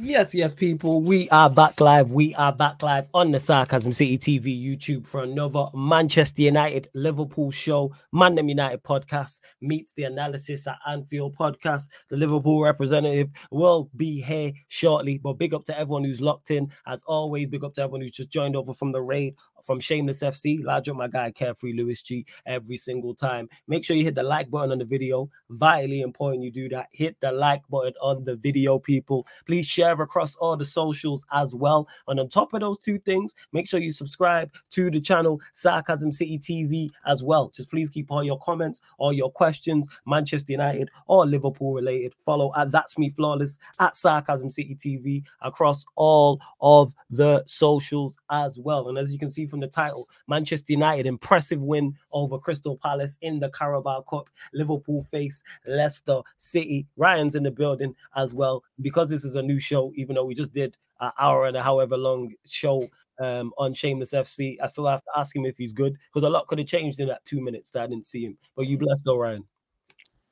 Yes, yes, people. We are back live. We are back live on the Sarcasm City TV YouTube for another Manchester United Liverpool show. Man United podcast meets the analysis at Anfield podcast. The Liverpool representative will be here shortly. But big up to everyone who's locked in. As always, big up to everyone who's just joined over from the raid from Shameless FC. Large up my guy Carefree Lewis G every single time. Make sure you hit the like button on the video. Vitally important you do that. Hit the like button on the video, people. Please share across all the socials as well. And on top of those two things, make sure you subscribe to the channel Sarcasm City TV as well. Just please keep all your comments, all your questions, Manchester United or Liverpool related. Follow at That's Me Flawless at Sarcasm City TV across all of the socials as well. And as you can see from the title. Manchester United, impressive win over Crystal Palace in the Carabao Cup. Liverpool face Leicester City. Ryan's in the building as well. Because this is a new show, even though we just did an hour and a however long show um, on Shameless FC, I still have to ask him if he's good because a lot could have changed in that two minutes that I didn't see him. But you blessed Ryan.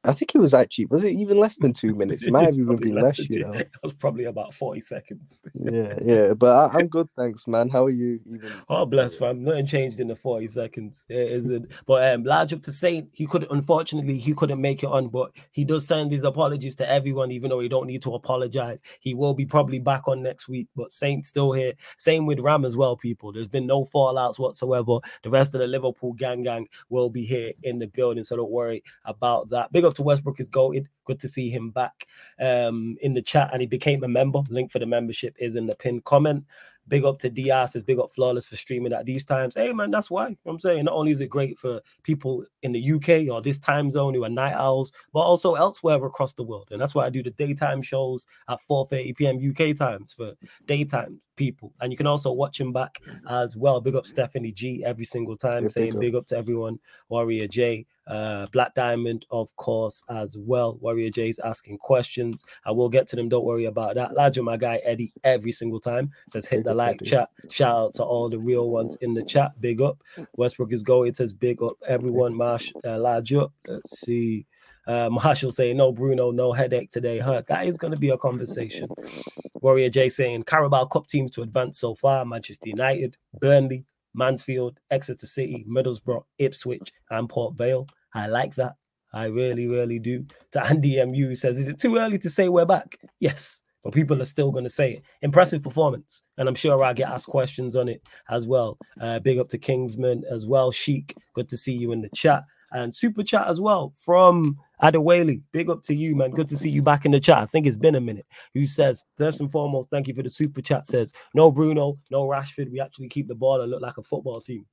I think it was actually was it even less than two minutes? It might have even been less. You know, it was probably about forty seconds. yeah, yeah, but I, am good, thanks, man. How are you? Even oh, bless, fam. Nothing changed in the forty seconds. It isn't. But um, large up to Saint, he could unfortunately he couldn't make it on, but he does send his apologies to everyone, even though he don't need to apologize. He will be probably back on next week, but Saint still here. Same with Ram as well, people. There's been no fallouts whatsoever. The rest of the Liverpool gang gang will be here in the building, so don't worry about that. Big up to Westbrook is goated. Good to see him back um, in the chat, and he became a member. Link for the membership is in the pinned comment. Big up to Diaz, says big up Flawless for streaming at these times. Hey man, that's why. You know I'm saying not only is it great for people in the UK or this time zone who are night owls, but also elsewhere across the world. And that's why I do the daytime shows at 4:30 p.m. UK times for daytime people. And you can also watch him back as well. Big up Stephanie G every single time, yeah, saying big up. big up to everyone. Warrior J, uh, Black Diamond, of course, as well. Warrior J is asking questions. I will get to them. Don't worry about that. Ladger, my guy Eddie, every single time says hit the like chat. Shout out to all the real ones in the chat. Big up. Westbrook is going. It says big up everyone. Marsh, uh. Let's see. Uh, Marshall saying, no, Bruno, no headache today, huh? That is going to be a conversation. Warrior J saying, Carabao Cup teams to advance so far Manchester United, Burnley, Mansfield, Exeter City, Middlesbrough, Ipswich, and Port Vale. I like that. I really, really do. To Andy MU says, Is it too early to say we're back? Yes, but people are still going to say it. Impressive performance. And I'm sure I'll get asked questions on it as well. Uh, big up to Kingsman as well. Sheik, good to see you in the chat. And super chat as well from Adewale. Big up to you, man. Good to see you back in the chat. I think it's been a minute. Who says, first and foremost, thank you for the super chat. Says, no Bruno, no Rashford. We actually keep the ball and look like a football team.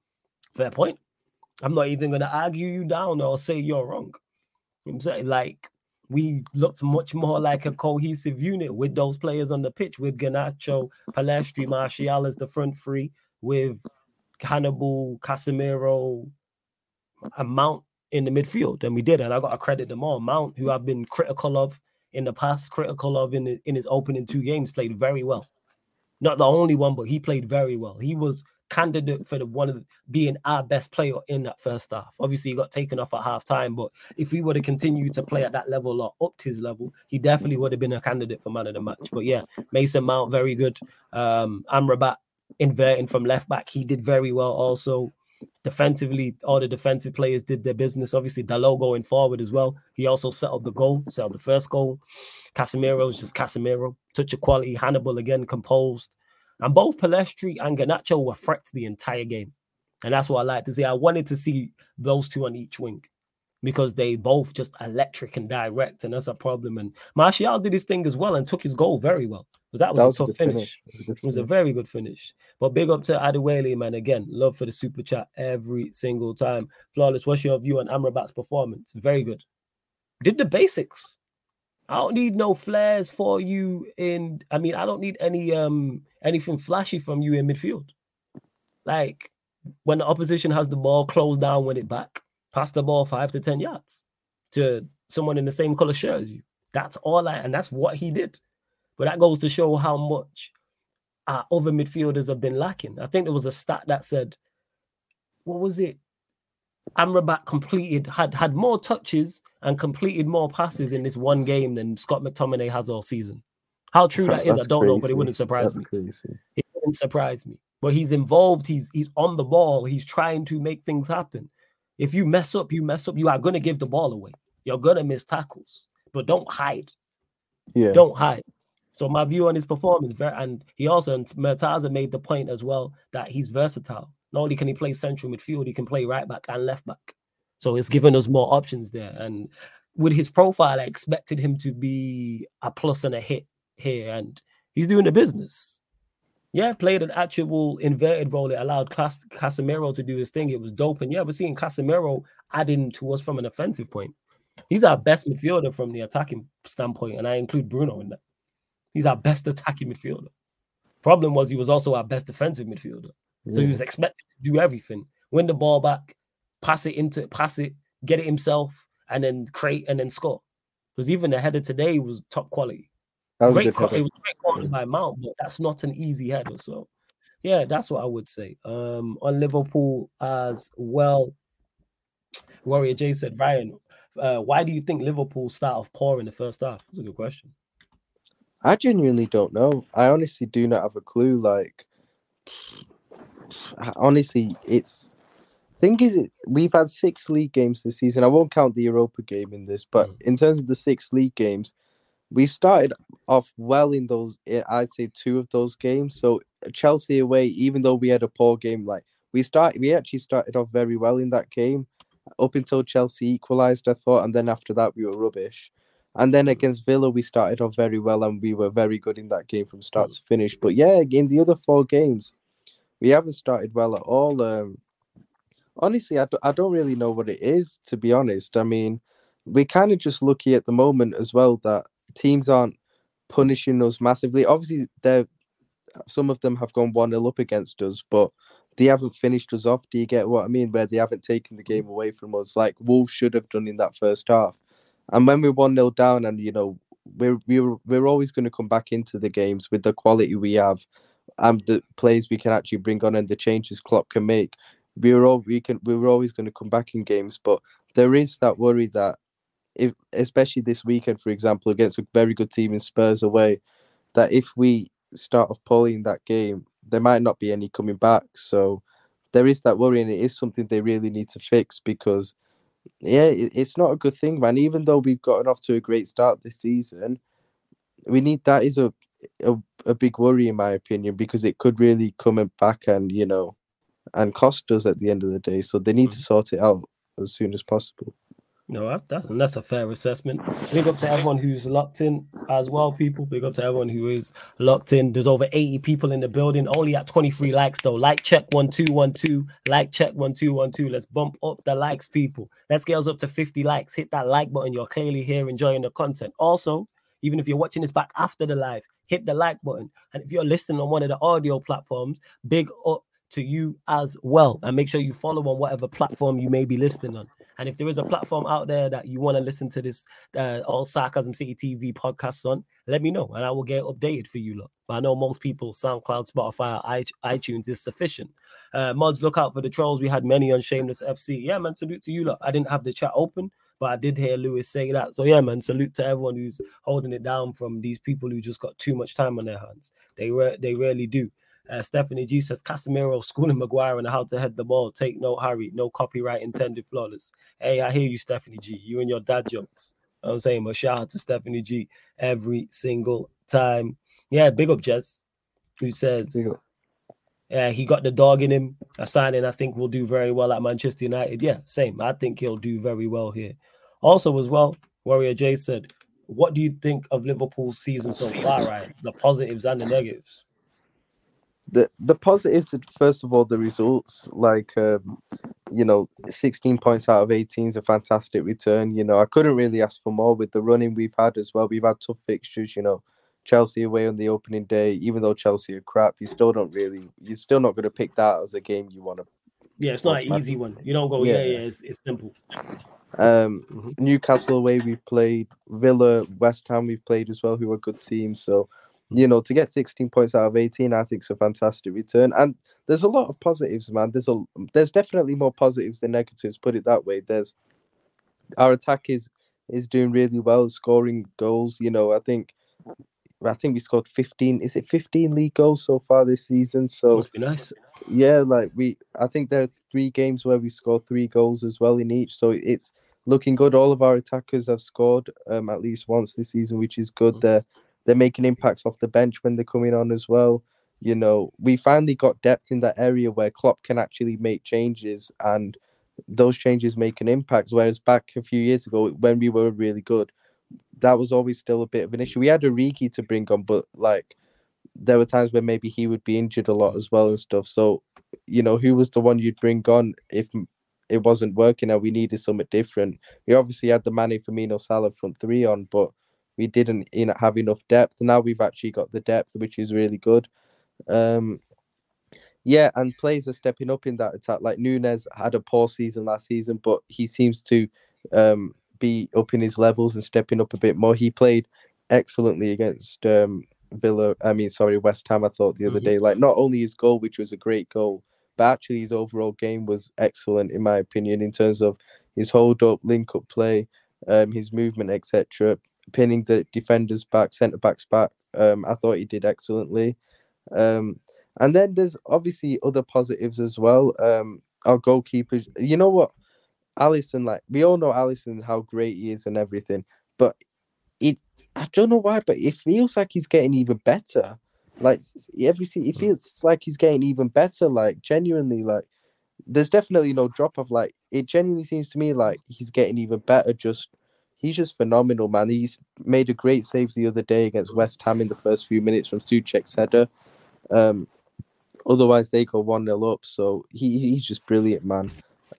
Fair point. I'm not even going to argue you down or say you're wrong. I'm saying? Like, we looked much more like a cohesive unit with those players on the pitch, with Garnacho, Pellistri, Martial as the front three, with Hannibal, Casemiro, a Mount in the midfield, and we did. And I got to credit them all. Mount, who I've been critical of in the past, critical of in the, in his opening two games, played very well. Not the only one, but he played very well. He was candidate for the one of the, being our best player in that first half. Obviously, he got taken off at half time, but if he would have continued to play at that level or upped his level, he definitely would have been a candidate for man of the match. But yeah, Mason Mount very good. Um, Amrabat inverting from left back, he did very well also defensively, all the defensive players did their business. Obviously, Dalot going forward as well. He also set up the goal, set up the first goal. Casemiro is just Casemiro. Touch of quality. Hannibal again composed. And both Pellistri and Garnacho were threats the entire game. And that's what I like to see. I wanted to see those two on each wing because they both just electric and direct, and that's a problem. And Martial did his thing as well and took his goal very well. That was, that was a tough a finish. finish. It, was a, it was a very good finish. But big up to Adewale, man. Again, love for the super chat every single time. Flawless, what's your view on Amrabat's performance? Very good. Did the basics. I don't need no flares for you in. I mean, I don't need any um anything flashy from you in midfield. Like when the opposition has the ball, close down, win it back, pass the ball five to ten yards to someone in the same color shirt as you. That's all I, and that's what he did. But that goes to show how much our other midfielders have been lacking. I think there was a stat that said, what was it? Amrabat completed had had more touches and completed more passes in this one game than Scott McTominay has all season. How true that is, I don't know, but it wouldn't surprise That's me. crazy. It wouldn't surprise me. But he's involved. He's he's on the ball. He's trying to make things happen. If you mess up, you mess up. You are gonna give the ball away. You're gonna miss tackles, but don't hide. Yeah. Don't hide. So my view on his performance, and he also and Murtaza made the point as well that he's versatile. Not only can he play central midfield, he can play right back and left back. So it's given us more options there. And with his profile, I expected him to be a plus and a hit here, and he's doing the business. Yeah, played an actual inverted role. It allowed Cas- Casemiro to do his thing. It was dope. And yeah, we're seeing Casemiro adding to us from an offensive point. He's our best midfielder from the attacking standpoint, and I include Bruno in that. He's our best attacking midfielder. Problem was he was also our best defensive midfielder. So he was expected to do everything: win the ball back, pass it into, pass it, get it himself, and then create and then score. Because even the header today was top quality. That was a Great, co- it was great quality by Mount, but that's not an easy header. So, yeah, that's what I would say. Um, on Liverpool as well, Warrior J said, Ryan, uh, why do you think Liverpool start off poor in the first half? That's a good question. I genuinely don't know. I honestly do not have a clue. Like, honestly, it's thing is, it we've had six league games this season. I won't count the Europa game in this, but Mm. in terms of the six league games, we started off well in those. eh, I'd say two of those games. So Chelsea away, even though we had a poor game, like we start, we actually started off very well in that game, up until Chelsea equalised. I thought, and then after that we were rubbish. And then against Villa, we started off very well and we were very good in that game from start to finish. But yeah, in the other four games, we haven't started well at all. Um, honestly, I, d- I don't really know what it is, to be honest. I mean, we're kind of just lucky at the moment as well that teams aren't punishing us massively. Obviously, they're, some of them have gone 1 0 up against us, but they haven't finished us off. Do you get what I mean? Where they haven't taken the game away from us, like Wolves should have done in that first half. And when we're 1 0 down, and you know, we're, we're, we're always going to come back into the games with the quality we have and the players we can actually bring on and the changes Klopp can make. We were all we can we were always going to come back in games, but there is that worry that if especially this weekend, for example, against a very good team in Spurs away, that if we start off poorly in that game, there might not be any coming back. So there is that worry, and it is something they really need to fix because yeah, it's not a good thing, man. Even though we've gotten off to a great start this season, we need that is a a, a big worry in my opinion because it could really come back and you know and cost us at the end of the day. So they need to mm. sort it out as soon as possible. No, that's, that's a fair assessment. Big up to everyone who's locked in as well, people. Big up to everyone who is locked in. There's over 80 people in the building, only at 23 likes though. Like check one two one two. Like check one two one two. Let's bump up the likes, people. Let's get us up to 50 likes. Hit that like button. You're clearly here enjoying the content. Also, even if you're watching this back after the live, hit the like button. And if you're listening on one of the audio platforms, big up to you as well. And make sure you follow on whatever platform you may be listening on. And if there is a platform out there that you want to listen to this uh, All Sarcasm City TV podcast on, let me know and I will get updated for you. Lot. But I know most people, SoundCloud, Spotify, iTunes is sufficient. Uh, mods, look out for the trolls. We had many on Shameless FC. Yeah, man, salute to you. Lot. I didn't have the chat open, but I did hear Lewis say that. So yeah, man, salute to everyone who's holding it down from these people who just got too much time on their hands. They re- they really do. Uh, Stephanie G says Casemiro schooling Maguire on how to head the ball. Take note, Harry. No copyright intended. Flawless. Hey, I hear you, Stephanie G. You and your dad jokes. You know I'm saying, but shout out to Stephanie G every single time. Yeah, big up Jez, who says yeah, he got the dog in him. A signing I think will do very well at Manchester United. Yeah, same. I think he'll do very well here. Also, as well, Warrior J said, What do you think of Liverpool's season so far, right? The positives and the negatives. The the positives first of all the results like um you know 16 points out of 18 is a fantastic return you know i couldn't really ask for more with the running we've had as well we've had tough fixtures you know chelsea away on the opening day even though chelsea are crap you still don't really you're still not going to pick that as a game you want to Yeah, it's not an Automatic. easy one. You don't go, yeah, Yeah. yeah, it's, it's simple. um Mhm. newcastle away we've played villa west ham we've played as well who are good teams so you know to get 16 points out of 18 i think is a fantastic return and there's a lot of positives man there's a there's definitely more positives than negatives put it that way there's our attack is is doing really well scoring goals you know i think I think we scored 15. Is it 15 league goals so far this season? So must be nice. Yeah, like we, I think there are three games where we scored three goals as well in each. So it's looking good. All of our attackers have scored um, at least once this season, which is good. Mm-hmm. They're they're making impacts off the bench when they're coming on as well. You know, we finally got depth in that area where Klopp can actually make changes and those changes make an impact. Whereas back a few years ago, when we were really good, that was always still a bit of an issue. We had a Origi to bring on, but like there were times where maybe he would be injured a lot as well and stuff. So, you know, who was the one you'd bring on if it wasn't working and we needed something different? We obviously had the Mane Firmino Salah front three on, but we didn't have enough depth. Now we've actually got the depth, which is really good. Um, yeah, and players are stepping up in that attack. Like Nunez had a poor season last season, but he seems to um, be up in his levels and stepping up a bit more. He played excellently against um, Villa. I mean, sorry, West Ham. I thought the other mm-hmm. day, like not only his goal, which was a great goal, but actually his overall game was excellent in my opinion in terms of his hold up, link up play, um, his movement, etc. Pinning the defenders back, centre backs back. Um, I thought he did excellently. Um, and then there's obviously other positives as well. Um, our goalkeepers, you know what? Alisson, like we all know Alisson how great he is and everything, but it I don't know why, but it feels like he's getting even better. Like every it feels like he's getting even better. Like genuinely, like there's definitely no drop off. Like it genuinely seems to me like he's getting even better. Just he's just phenomenal, man. He's made a great save the other day against West Ham in the first few minutes from Soucek's header. Um, otherwise they go one 0 up. So he he's just brilliant, man.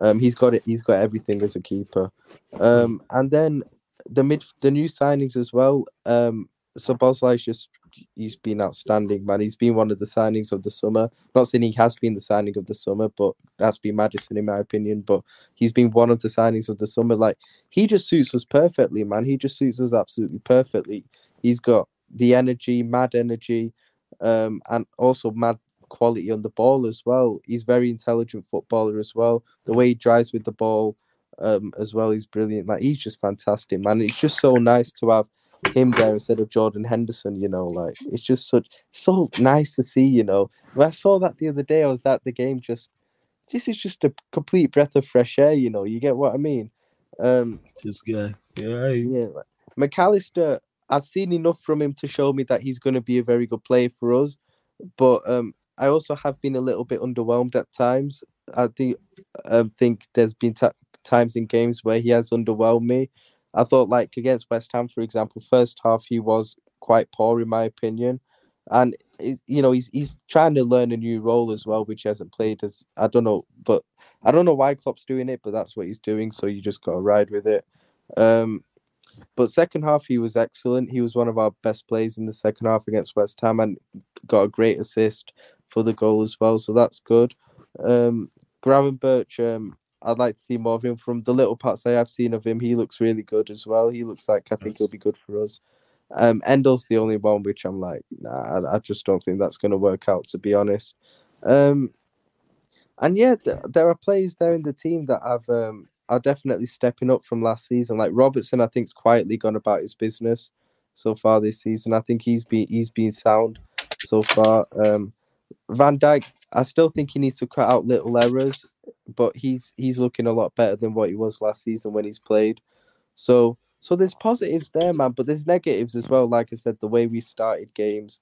Um, he's got it. He's got everything as a keeper. Um, and then the mid the new signings as well. Um, so Szoboszlai's just he's been outstanding, man. He's been one of the signings of the summer. Not saying he has been the signing of the summer, but that's been Maddison in my opinion. But he's been one of the signings of the summer. Like he just suits us perfectly, man. He just suits us absolutely perfectly. He's got the energy, mad energy, um, and also mad quality on the ball as well. He's very intelligent footballer as well. The way he drives with the ball, um, as well, he's brilliant. Like he's just fantastic, man. It's just so nice to have him there instead of Jordan Henderson. You know, like it's just such so nice to see. You know, when I saw that the other day, I was at the game. Just this is just a complete breath of fresh air. You know, you get what I mean. Um, this guy, yeah, yeah. Mac Allister, I've seen enough from him to show me that he's going to be a very good player for us. But um, I also have been a little bit underwhelmed at times. I think I think there's been t- times in games where he has underwhelmed me. I thought like against West Ham, for example, first half he was quite poor in my opinion, and you know he's he's trying to learn a new role as well, which he hasn't played as I don't know, but I don't know why Klopp's doing it, but that's what he's doing, so you just got to ride with it. Um, but second half he was excellent. He was one of our best players in the second half against West Ham and got a great assist for the goal as well. So that's good. Um, Gravenberch, um, I'd like to see more of him. From the little parts I have seen of him, he looks really good as well. He looks like I think he'll be good for us. Um, Endo's the only one which I'm like, nah, I, I just don't think that's going to work out, to be honest. Um, and yeah, th- there are players there in the team that have um, are definitely stepping up from last season. Like Robertson, I think's quietly gone about his business so far this season. I think he's been he's been sound so far. Um, Van Dijk, I still think he needs to cut out little errors, but he's he's looking a lot better than what he was last season when he's played. So so there's positives there, man, but there's negatives as well. Like I said, the way we started games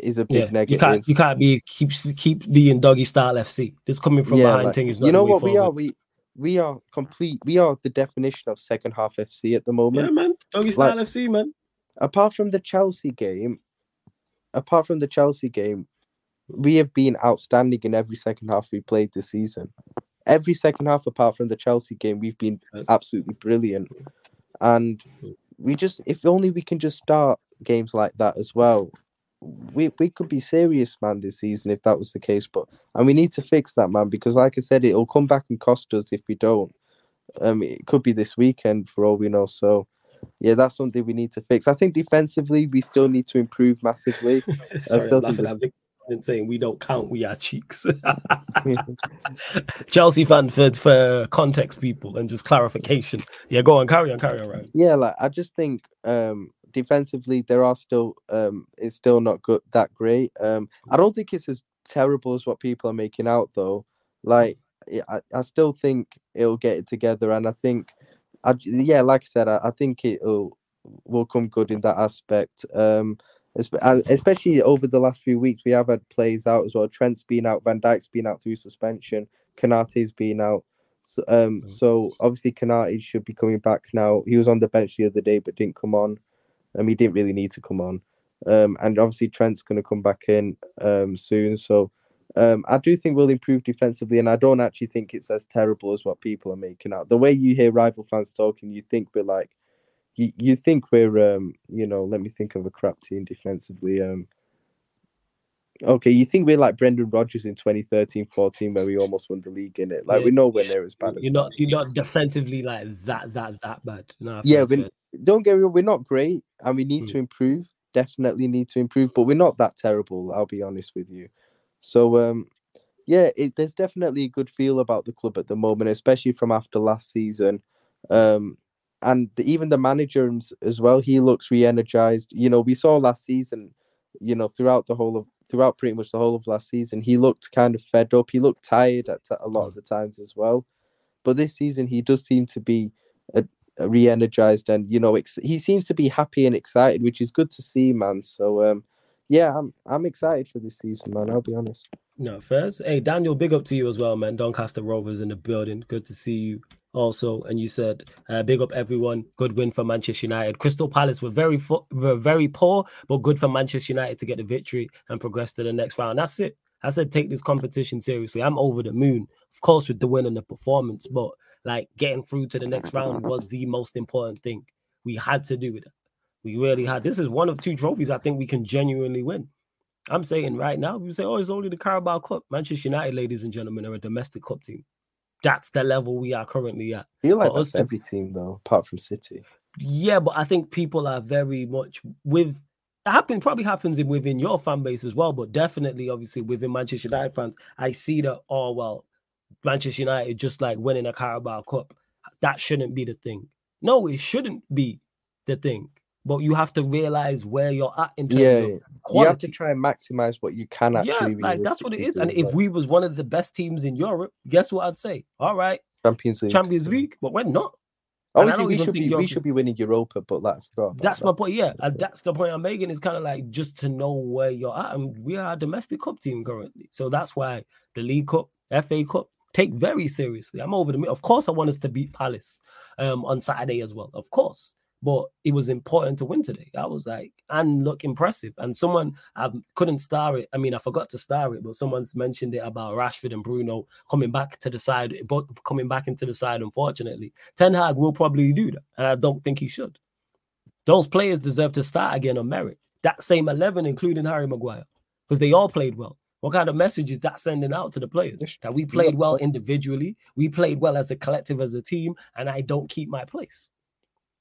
is a big yeah, negative. You can't you can't be keep keep being doggy style FC. This coming from yeah, behind like, thing is not. you know what we are. We we are complete. We are the definition of second half FC at the moment. Yeah, man, doggy style like, FC, man. Apart from the Chelsea game, apart from the Chelsea game, we have been outstanding in every second half we played this season. Every second half, apart from the Chelsea game, we've been That's... absolutely brilliant. And we just, if only we can just start games like that as well, we we could be serious, man, this season if that was the case. But and we need to fix that, man, because like I said, it'll come back and cost us if we don't. Um, it could be this weekend for all we know. So, yeah, that's something we need to fix. I think defensively, we still need to improve massively. Sorry, I still think and saying we don't count, we are cheeks. Chelsea fan for for context, people, and just clarification. Yeah, go on, carry on, carry on, right? Yeah, like I just think um defensively there are still um it's still not good that great. Um I don't think it's as terrible as what people are making out though. Like I, I still think it'll get it together and I think I yeah, like I said, I, I think it'll will come good in that aspect. Um especially over the last few weeks, we have had plays out as well. Trent's been out, Van Dijk's been out through suspension, Konaté's been out. So, um, mm. so obviously Konaté should be coming back now. He was on the bench the other day, but didn't come on. Um, he didn't really need to come on. Um, and obviously Trent's going to come back in um soon. So um, I do think we'll improve defensively, and I don't actually think it's as terrible as what people are making out. The way you hear rival fans talking, you think we're like you, you think we're um you know let me think of a crap team defensively um okay you think we're like Brendan Rodgers in 2013-14 where we almost won the league in it like yeah, we know we're yeah. near as bad you're not you're not defensively like that that that bad. No yeah we, don't get me wrong we're not great and we need mm. to improve definitely need to improve but we're not that terrible I'll be honest with you. So um yeah it, there's definitely a good feel about the club at the moment especially from after last season. Um and even the manager as well, he looks re-energized. You know, we saw last season, you know, throughout the whole of throughout pretty much the whole of last season, he looked kind of fed up. He looked tired at a lot of the times as well. But this season, he does seem to be a, a re-energized, and you know, ex- he seems to be happy and excited, which is good to see, man. So, um, yeah, I'm I'm excited for this season, man. I'll be honest. No, first, hey Daniel, big up to you as well, man. Doncaster Rovers in the building. Good to see you also. And you said, uh, big up everyone. Good win for Manchester United. Crystal Palace were very were very poor, but good for Manchester United to get the victory and progress to the next round. That's it. I said take this competition seriously. I'm over the moon, of course, with the win and the performance, but like getting through to the next round was the most important thing. We had to do it. We really had. This is one of two trophies I think we can genuinely win. I'm saying right now, we say, oh, it's only the Carabao Cup. Manchester United, ladies and gentlemen, are a domestic cup team. That's the level we are currently at. I feel like that's to, every team though, apart from City. Yeah, but I think people are very much with it happens probably happens in, within your fan base as well, but definitely obviously within Manchester United fans, I see that oh well, Manchester United just like winning a Carabao Cup. That shouldn't be the thing. No, it shouldn't be the thing but you have to realize where you're at in terms yeah, of quality. You have to try and maximize what you can actually. Yeah, like that's what it is. And if we was one of the best teams in Europe, guess what I'd say? All right, Champions League, Champions League, but we're not. Obviously, we should be we should be winning Europa, but like, that's that. my point. Yeah, and that's the point I'm making. Is kind of like just to know where you're at, and we are a domestic cup team currently, so that's why the League Cup, FA Cup, take very seriously. I'm over the. Of course, I want us to beat Palace um, on Saturday as well. Of course, but it was important to win today. I was like, and look impressive. And someone I couldn't star it. I mean, I forgot to star it, but someone's mentioned it about Rashford and Bruno coming back to the side, but coming back into the side. Unfortunately, Ten Hag will probably do that, and I don't think he should. Those players deserve to start again on merit. That same eleven, including Harry Maguire, because they all played well. What kind of message is that sending out to the players? That we played well individually, we played well as a collective, as a team, and I don't keep my place.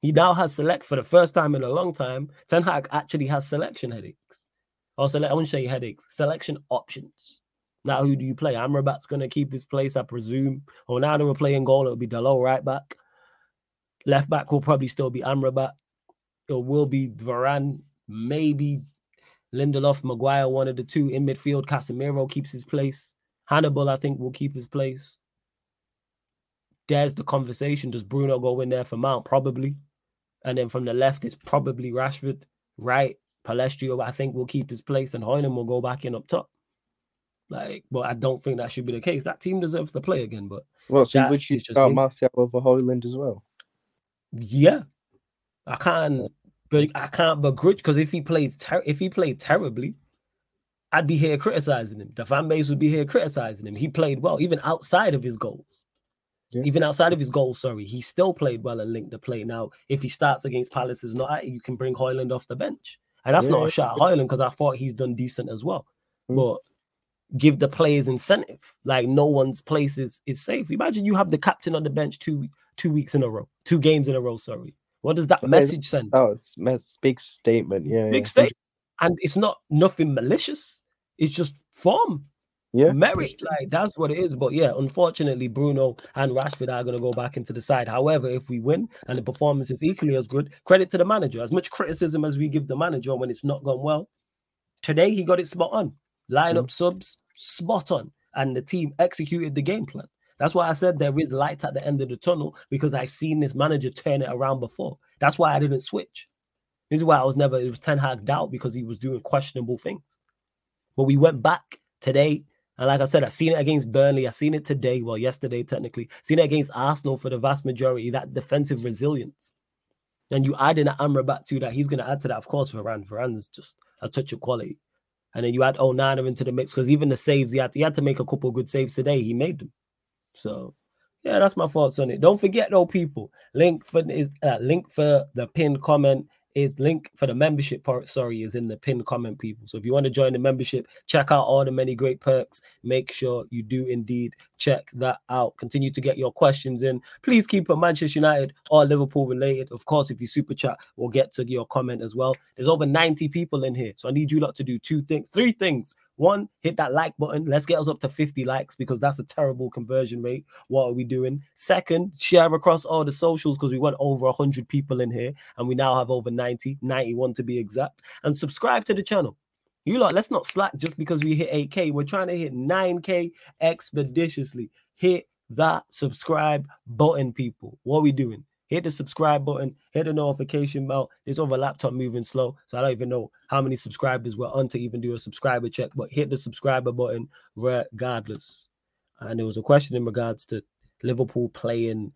He now has select for the first time in a long time. Ten Hag actually has selection headaches. Select, I wouldn't say headaches, selection options. Now, who do you play? Amrabat's going to keep his place, I presume. Or now that we're playing goal, it'll be Dalot right back. Left back will probably still be Amrabat. It will be Varane, maybe Lindelof, Maguire, one of the two. In midfield, Casemiro keeps his place. Hannibal, I think, will keep his place. There's the conversation. Does Bruno go in there for Mount? Probably. And then from the left, it's probably Rashford. Right, Pellistrio, I think, will keep his place, and Højlund will go back in up top. Like, but I don't think that should be the case. That team deserves to play again. But well, so would you start Martial over Højlund as well? Yeah, I can't, but I can't begrudge because if he plays, ter- if he played terribly, I'd be here criticizing him. The fan base would be here criticizing him. He played well, even outside of his goals. Yeah. Even outside of his goal, sorry, he still played well and linked the play. Now, if he starts against Palace is not you can bring Højlund off the bench. And that's yeah, not a shot at Højlund because I thought he's done decent as well. Mm. But give the players incentive. Like no one's place is, is safe. Imagine you have the captain on the bench two two weeks in a row, two games in a row, sorry. What does that message send? Oh, it's a big statement. Yeah. Big yeah. statement. And it's not nothing malicious. It's just form. Yeah. Merit, like that's what it is. But yeah, unfortunately, Bruno and Rashford are going to go back into the side. However, if we win and the performance is equally as good, credit to the manager. As much criticism as we give the manager when it's not gone well, today he got it spot on. Line up mm. subs, spot on. And the team executed the game plan. That's why I said there is light at the end of the tunnel because I've seen this manager turn it around before. That's why I didn't switch. This is why I was never, it was Ten Hag doubt because he was doing questionable things. But we went back today. And like I said, I've seen it against Burnley. I've seen it today, well, yesterday, technically. Seen it against Arsenal for the vast majority, that defensive resilience. And you add in Amrabat to that, he's going to add to that, of course, Varane. Varane's just a touch of quality. And then you add Onana into the mix because even the saves, he had, to, he had to make a couple good saves today. He made them. So yeah, that's my thoughts on it. Don't forget though, people. Link for uh, link for the pinned comment is link for the membership part. Sorry, is in the pinned comment, people. So if you want to join the membership, check out all the many great perks. Make sure you do indeed check that out. Continue to get your questions in. Please keep it Manchester United or Liverpool related. Of course, if you super chat, we'll get to your comment as well. There's over 90 people in here, so I need you lot to do two things, three things. One, hit that like button. Let's get us up to 50 likes because that's a terrible conversion rate. What are we doing? Second, share across all the socials because we went over 100 people in here and we now have over 90, 91 to be exact. And subscribe to the channel. You lot, let's not slack just because we hit 8K. We're trying to hit 9K expeditiously. Hit that subscribe button, people. What are we doing? Hit the subscribe button, hit the notification bell. It's over laptop moving slow, so I don't even know how many subscribers we're on to even do a subscriber check. But hit the subscriber button regardless. And there was a question in regards to Liverpool playing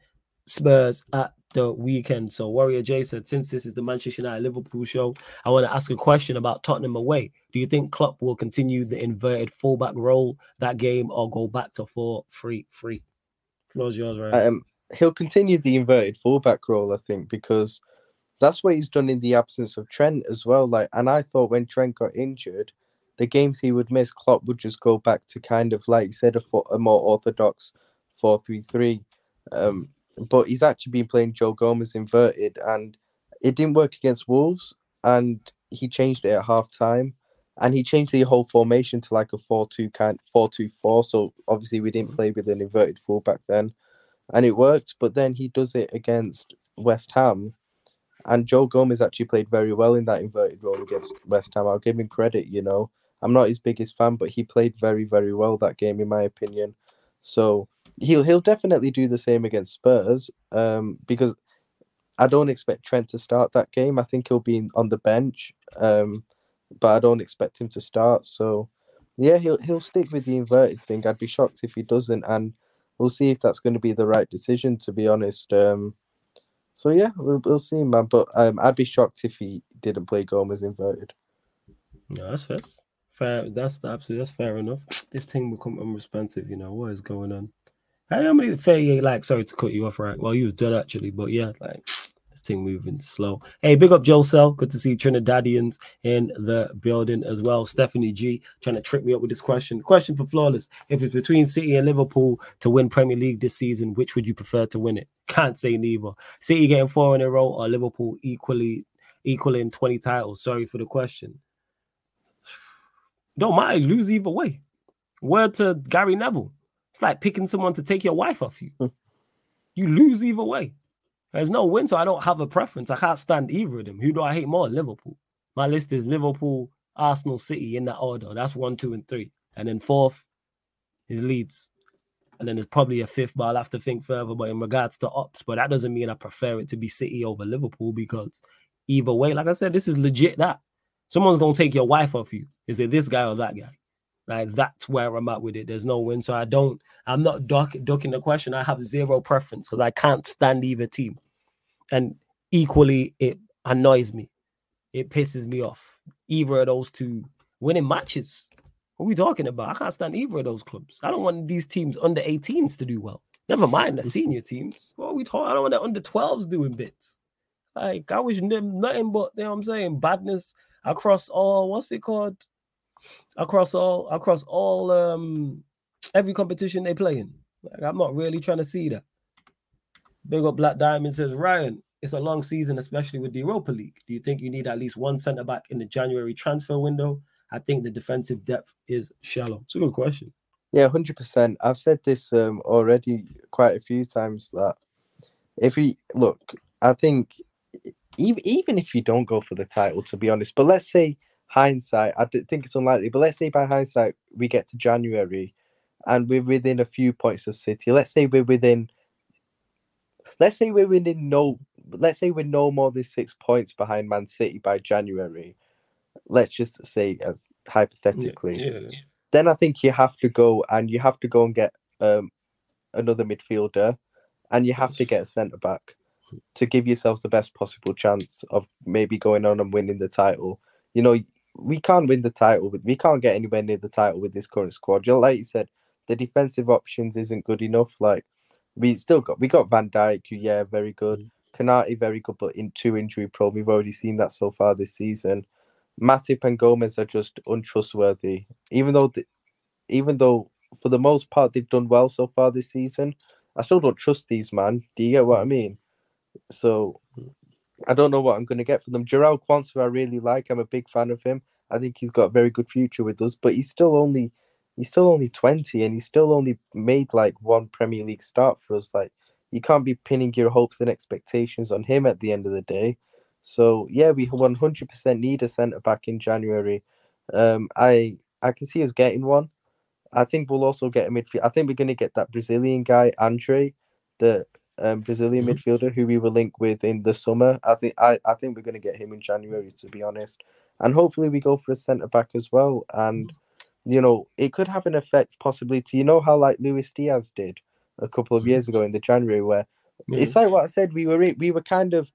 Spurs at the weekend. So Warrior J said, since this is the Manchester United Liverpool show, I want to ask a question about Tottenham away. Do you think Klopp will continue the inverted fullback role that game or go back to four three three? Floor's yours, right? Um, he'll continue the inverted fullback role, I think, because that's what he's done in the absence of Trent as well. Like, and I thought when Trent got injured, the games he would miss, Klopp would just go back to kind of like said a, a more orthodox four three three. Um, but he's actually been playing Joe Gomez inverted, and it didn't work against Wolves, and he changed it at half time. And he changed the whole formation to like a 4 2 kind 4 2 4. So obviously we didn't play with an inverted fullback then and it worked. But then he does it against West Ham, and Joe Gomez actually played very well in that inverted role against West Ham. I'll give him credit. You know, I'm not his biggest fan, but he played very, very well that game, in my opinion. So he'll he'll definitely do the same against Spurs, um, because I don't expect Trent to start that game. I think he'll be on the bench, um, but I don't expect him to start. So yeah, he'll he'll stick with the inverted thing. I'd be shocked if he doesn't, and we'll see if that's going to be the right decision. To be honest, um, so yeah, we'll, we'll see, man. But um, I'd be shocked if he didn't play Gomez inverted. No, that's fair. Fair. That's absolutely that's fair enough. This thing become unresponsive. You know what is going on? How many fair? Like, sorry to cut you off, right? Well, you was done actually, but yeah, like this thing moving slow. Hey, big up Joe Cell. Good to see Trinidadians in the building as well. Stephanie G trying to trick me up with this question. Question for Flawless. If it's between City and Liverpool to win Premier League this season, which would you prefer to win it? Can't say neither. City getting four in a row or Liverpool equally equaling 20 titles. Sorry for the question. Don't mind, lose either way. Word to Gary Neville. It's like picking someone to take your wife off you. Hmm. You lose either way. There's no win, so I don't have a preference. I can't stand either of them. Who do I hate more? Liverpool. My list is Liverpool, Arsenal, City in that order. That's one, two, and three. And then fourth is Leeds. And then there's probably a fifth, but I'll have to think further. But in regards to ops, but that doesn't mean I prefer it to be City over Liverpool because either way, like I said, this is legit that. Someone's gonna take your wife off you. Is it this guy or that guy? Like that's where I'm at with it. There's no win, so I don't. I'm not duck, ducking the question. I have zero preference because I can't stand either team, and equally it annoys me. It pisses me off. Either of those two winning matches. What are we talking about? I can't stand either of those clubs. I don't want these teams under 18s to do well. Never mind the senior teams. What are we talking? I don't want the under 12s doing bits. Like I wish them nothing but you know what I'm saying badness across all what's it called across all across all um every competition they play in. Like, I'm not really trying to see that. Big up Black Diamond says Ryan. It's a long season, especially with the Europa League. Do you think you need at least one centre back in the January transfer window? I think the defensive depth is shallow. It's a good question. Yeah, hundred percent. I've said this um already quite a few times that if we look, I think even even if you don't go for the title, to be honest, but let's say hindsight, I think it's unlikely, but let's say by hindsight we get to January and we're within a few points of City. Let's say we're within let's say we're within no let's say we're no more than six points behind Man City by January. Let's just say as hypothetically. Yeah, yeah. Then I think you have to go and you have to go and get um another midfielder and you have to get a centre back to give yourselves the best possible chance of maybe going on and winning the title. You know, we can't win the title, but we can't get anywhere near the title with this current squad. Just like you said, the defensive options isn't good enough. Like we still got we got Van Dijk, who yeah, very good. Mm. Konate, very good, but in two injury prone. We've already seen that so far this season. Matip and Gomez are just untrustworthy. Even though, the, even though for the most part they've done well so far this season, I still don't trust these man. Do you get what I mean? So I don't know what I'm going to get for them. Jarell Quansah, I really like. I'm a big fan of him. I think he's got a very good future with us, but he's still only he's still only 20 and he's still only made like one Premier League start for us. Like you can't be pinning your hopes and expectations on him at the end of the day. So yeah, we 100% need a centre back in January. Um, I I can see us getting one. I think we'll also get a midfield. I think we're going to get that Brazilian guy Andre, the um, Brazilian mm-hmm. midfielder who we will link with in the summer. I think I, I think we're going to get him in January to be honest, and hopefully we go for a centre back as well. And you know it could have an effect possibly to you know how like Luis Diaz did a couple of years ago in the January where mm-hmm. it's like what I said we were we were kind of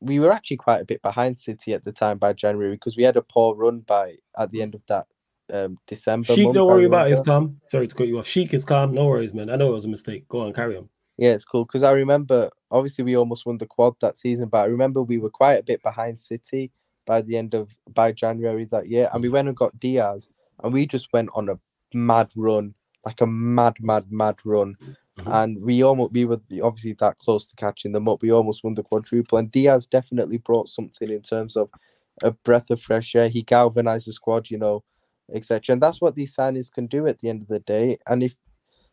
we were actually quite a bit behind City at the time by January because we had a poor run by at the end of that um, December. Sheik, don't worry about it. It's calm. Sorry to cut you off. Sheik is calm. No worries, man. I know it was a mistake. Go on, carry on. Yeah, it's cool because I remember obviously we almost won the quad that season, but I remember we were quite a bit behind City by the end of by January that year, and we went and got Diaz, and we just went on a mad run, like a mad, mad, mad run. Mm-hmm. And we almost we were obviously that close to catching them up. We almost won the quadruple, and Diaz definitely brought something in terms of a breath of fresh air. He galvanized the squad, you know, etc. And that's what these signings can do at the end of the day. And if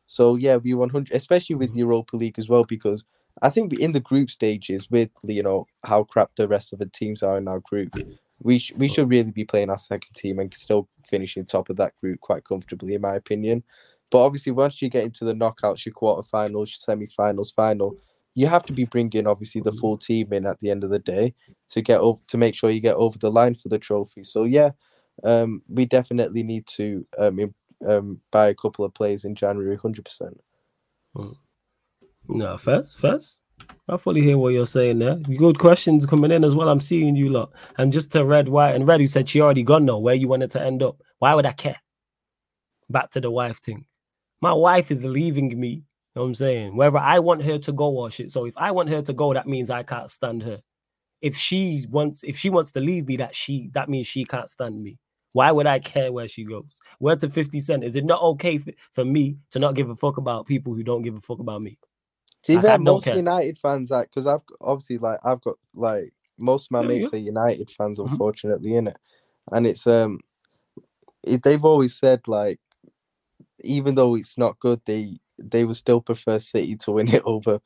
so, yeah, we 100, especially with mm-hmm. Europa League as well, because I think in the group stages, with you know how crap the rest of the teams are in our group, we sh- we should really be playing our second team and still finishing top of that group quite comfortably, in my opinion. But obviously, once you get into the knockouts, your quarterfinals, your semi-finals, final, you have to be bringing obviously the full team in at the end of the day to get up to make sure you get over the line for the trophy. So yeah, um, we definitely need to um, um, buy a couple of players in January, hundred percent. Hmm. No, first, first. I fully hear what you're saying there. Good questions coming in as well. I'm seeing you lot. And just to Red, White, and Red, who said she already gone now, where you wanted to end up. Why would I care? Back to the wife thing. My wife is leaving me. You know what I'm saying? Whether I want her to go or shit. So if I want her to go, that means I can't stand her. If she wants, if she wants to leave me, that she that means she can't stand me. Why would I care where she goes? Where to 50 Cent? Is it not okay for, for me to not give a fuck about people who don't give a fuck about me? To be most care. United fans, like, because I've obviously like I've got like most of my yeah, mates yeah. are United fans, mm-hmm. unfortunately, mm-hmm. in it, and it's um, it, they've always said like, even though it's not good, they they would still prefer City to win it over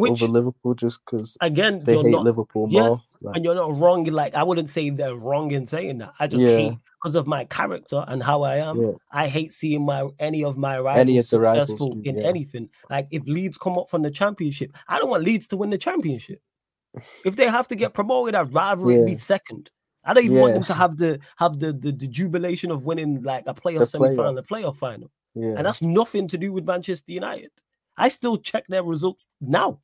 Which, over Liverpool just because again they hate not, Liverpool yeah, more. Like, and you're not wrong. Like I wouldn't say they're wrong in saying that. I just yeah. hate because of my character and how I am. Yeah. I hate seeing my any of my rivals any of successful rivals, in anything. Like if Leeds come up from the championship, I don't want Leeds to win the championship. if they have to get promoted, I'd rather yeah. be second. I don't even want them to have the have the, the, the jubilation of winning like a playoff semi final, a playoff final. And that's nothing to do with Manchester United. I still check their results now.